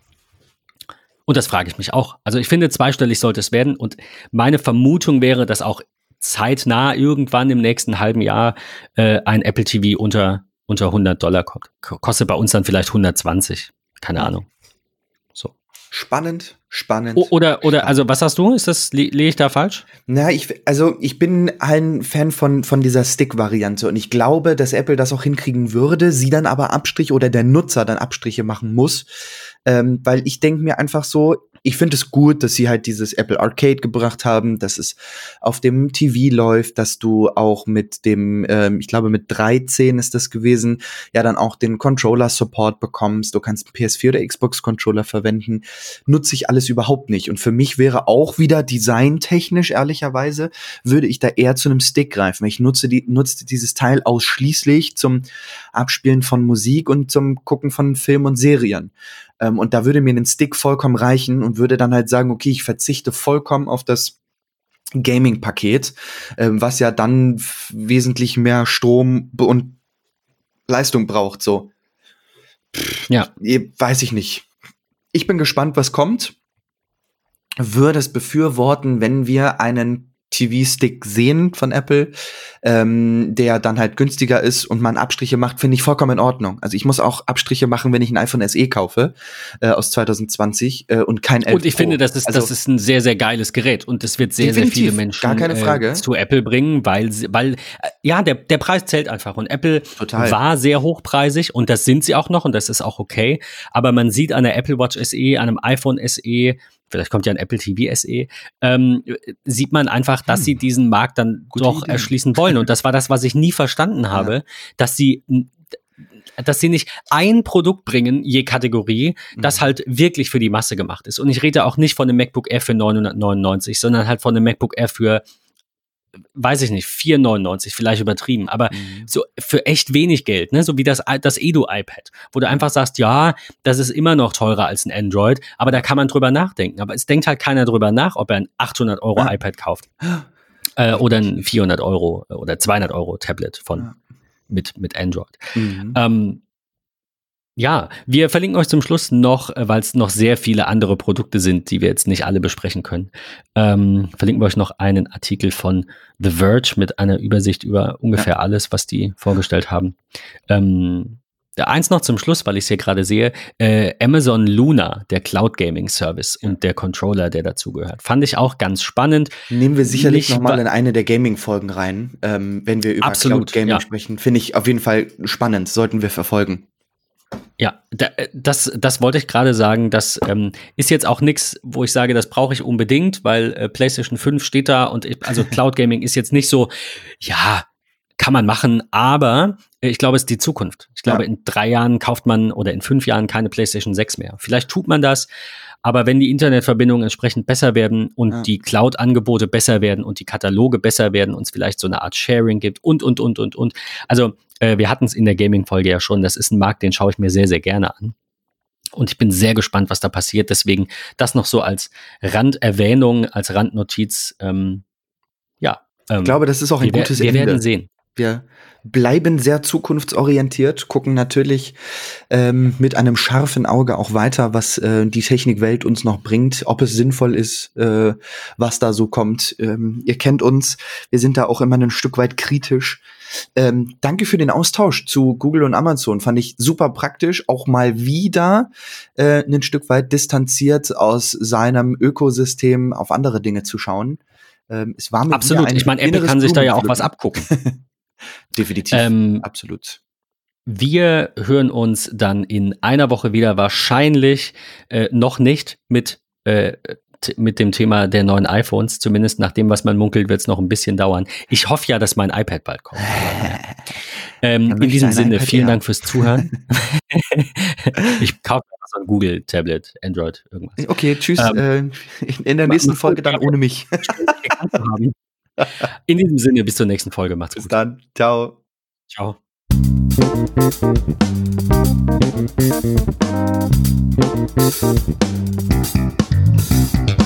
Und das frage ich mich auch. Also ich finde, zweistellig sollte es werden. Und meine Vermutung wäre, dass auch zeitnah irgendwann im nächsten halben Jahr äh, ein Apple TV unter, unter 100 Dollar kommt. Kostet bei uns dann vielleicht 120. Keine Ahnung. So. Spannend. Spannend. oder, oder, also was hast du? Ist das, lege ich da falsch? Na, ich, also ich bin ein Fan von, von dieser Stick-Variante und ich glaube, dass Apple das auch hinkriegen würde, sie dann aber Abstriche oder der Nutzer dann Abstriche machen muss. Ähm, weil ich denke mir einfach so, ich finde es gut, dass sie halt dieses Apple Arcade gebracht haben, dass es auf dem TV läuft, dass du auch mit dem, ähm, ich glaube mit 13 ist das gewesen, ja dann auch den Controller-Support bekommst. Du kannst einen PS4 oder Xbox-Controller verwenden. Nutze ich alles überhaupt nicht. Und für mich wäre auch wieder designtechnisch, ehrlicherweise, würde ich da eher zu einem Stick greifen. Ich nutze, die, nutze dieses Teil ausschließlich zum Abspielen von Musik und zum Gucken von Film und Serien. Ähm, und da würde mir ein Stick vollkommen reichen und würde dann halt sagen, okay, ich verzichte vollkommen auf das Gaming-Paket, ähm, was ja dann wesentlich mehr Strom und Leistung braucht, so. Ja. Weiß ich nicht. Ich bin gespannt, was kommt. Würde es befürworten, wenn wir einen TV-Stick sehen von Apple, ähm, der dann halt günstiger ist und man Abstriche macht, finde ich vollkommen in Ordnung. Also ich muss auch Abstriche machen, wenn ich ein iPhone SE kaufe äh, aus 2020 äh, und kein 11 Und ich Pro. finde, das ist, also, das ist ein sehr, sehr geiles Gerät und es wird sehr, sehr viele Menschen gar keine Frage. Äh, zu Apple bringen, weil, weil äh, ja, der, der Preis zählt einfach und Apple Total. war sehr hochpreisig und das sind sie auch noch und das ist auch okay, aber man sieht an der Apple Watch SE, an einem iPhone SE, vielleicht kommt ja ein Apple TV SE, ähm, sieht man einfach, dass hm. sie diesen Markt dann Gute doch Idee. erschließen wollen. Und das war das, was ich nie verstanden habe, ja. dass sie dass sie nicht ein Produkt bringen, je Kategorie, das mhm. halt wirklich für die Masse gemacht ist. Und ich rede auch nicht von einem MacBook Air für 999, sondern halt von einem MacBook Air für weiß ich nicht, 4,99, vielleicht übertrieben, aber mhm. so für echt wenig Geld, ne? So wie das, das Edu-iPad, wo du einfach sagst, ja, das ist immer noch teurer als ein Android, aber da kann man drüber nachdenken. Aber es denkt halt keiner drüber nach, ob er ein 800 Euro ja. iPad kauft. Äh, oder ein 400 Euro oder 200 Euro Tablet von, ja. mit, mit Android. Mhm. Ähm, ja, wir verlinken euch zum Schluss noch, äh, weil es noch sehr viele andere Produkte sind, die wir jetzt nicht alle besprechen können. Ähm, verlinken wir euch noch einen Artikel von The Verge mit einer Übersicht über ungefähr ja. alles, was die vorgestellt haben. Ähm, eins noch zum Schluss, weil ich es hier gerade sehe. Äh, Amazon Luna, der Cloud Gaming Service und der Controller, der dazugehört. Fand ich auch ganz spannend. Nehmen wir sicherlich nochmal in eine der Gaming-Folgen rein, ähm, wenn wir über Absolut, Cloud Gaming ja. sprechen. Finde ich auf jeden Fall spannend, sollten wir verfolgen. Ja, äh, das, das wollte ich gerade sagen. Das ähm, ist jetzt auch nichts, wo ich sage, das brauche ich unbedingt, weil äh, PlayStation 5 steht da und ich, also Cloud Gaming ist jetzt nicht so, ja, kann man machen, aber ich glaube, es ist die Zukunft. Ich glaube, ja. in drei Jahren kauft man oder in fünf Jahren keine PlayStation 6 mehr. Vielleicht tut man das, aber wenn die Internetverbindungen entsprechend besser werden und ja. die Cloud-Angebote besser werden und die Kataloge besser werden und es vielleicht so eine Art Sharing gibt und, und, und, und, und. Also äh, wir hatten es in der Gaming-Folge ja schon. Das ist ein Markt, den schaue ich mir sehr, sehr gerne an. Und ich bin sehr gespannt, was da passiert. Deswegen das noch so als Randerwähnung, als Randnotiz. Ähm, ja. Ähm, ich glaube, das ist auch ein wir, gutes wir Ende. Wir werden sehen. Wir bleiben sehr zukunftsorientiert, gucken natürlich ähm, mit einem scharfen Auge auch weiter, was äh, die Technikwelt uns noch bringt, ob es sinnvoll ist, äh, was da so kommt. Ähm, ihr kennt uns, wir sind da auch immer ein Stück weit kritisch. Ähm, danke für den Austausch zu Google und Amazon. Fand ich super praktisch, auch mal wieder äh, ein Stück weit distanziert aus seinem Ökosystem auf andere Dinge zu schauen. Ähm, es war mir Absolut. Ich meine, Apple kann sich da ja auch was abgucken. <laughs> Definitiv. Ähm, Absolut. Wir hören uns dann in einer Woche wieder, wahrscheinlich äh, noch nicht mit, äh, mit dem Thema der neuen iPhones. Zumindest nach dem, was man munkelt, wird es noch ein bisschen dauern. Ich hoffe ja, dass mein iPad bald kommt. <laughs> ähm, in diesem Sinne, iPad vielen. Dank fürs Zuhören. <laughs> ich kaufe so ein Google-Tablet, Android, irgendwas. Okay, tschüss. Ähm, äh, in der nächsten Folge dann ohne mich. <laughs> In diesem Sinne, bis zur nächsten Folge. Macht's bis gut. Bis dann. Ciao. Ciao. Thank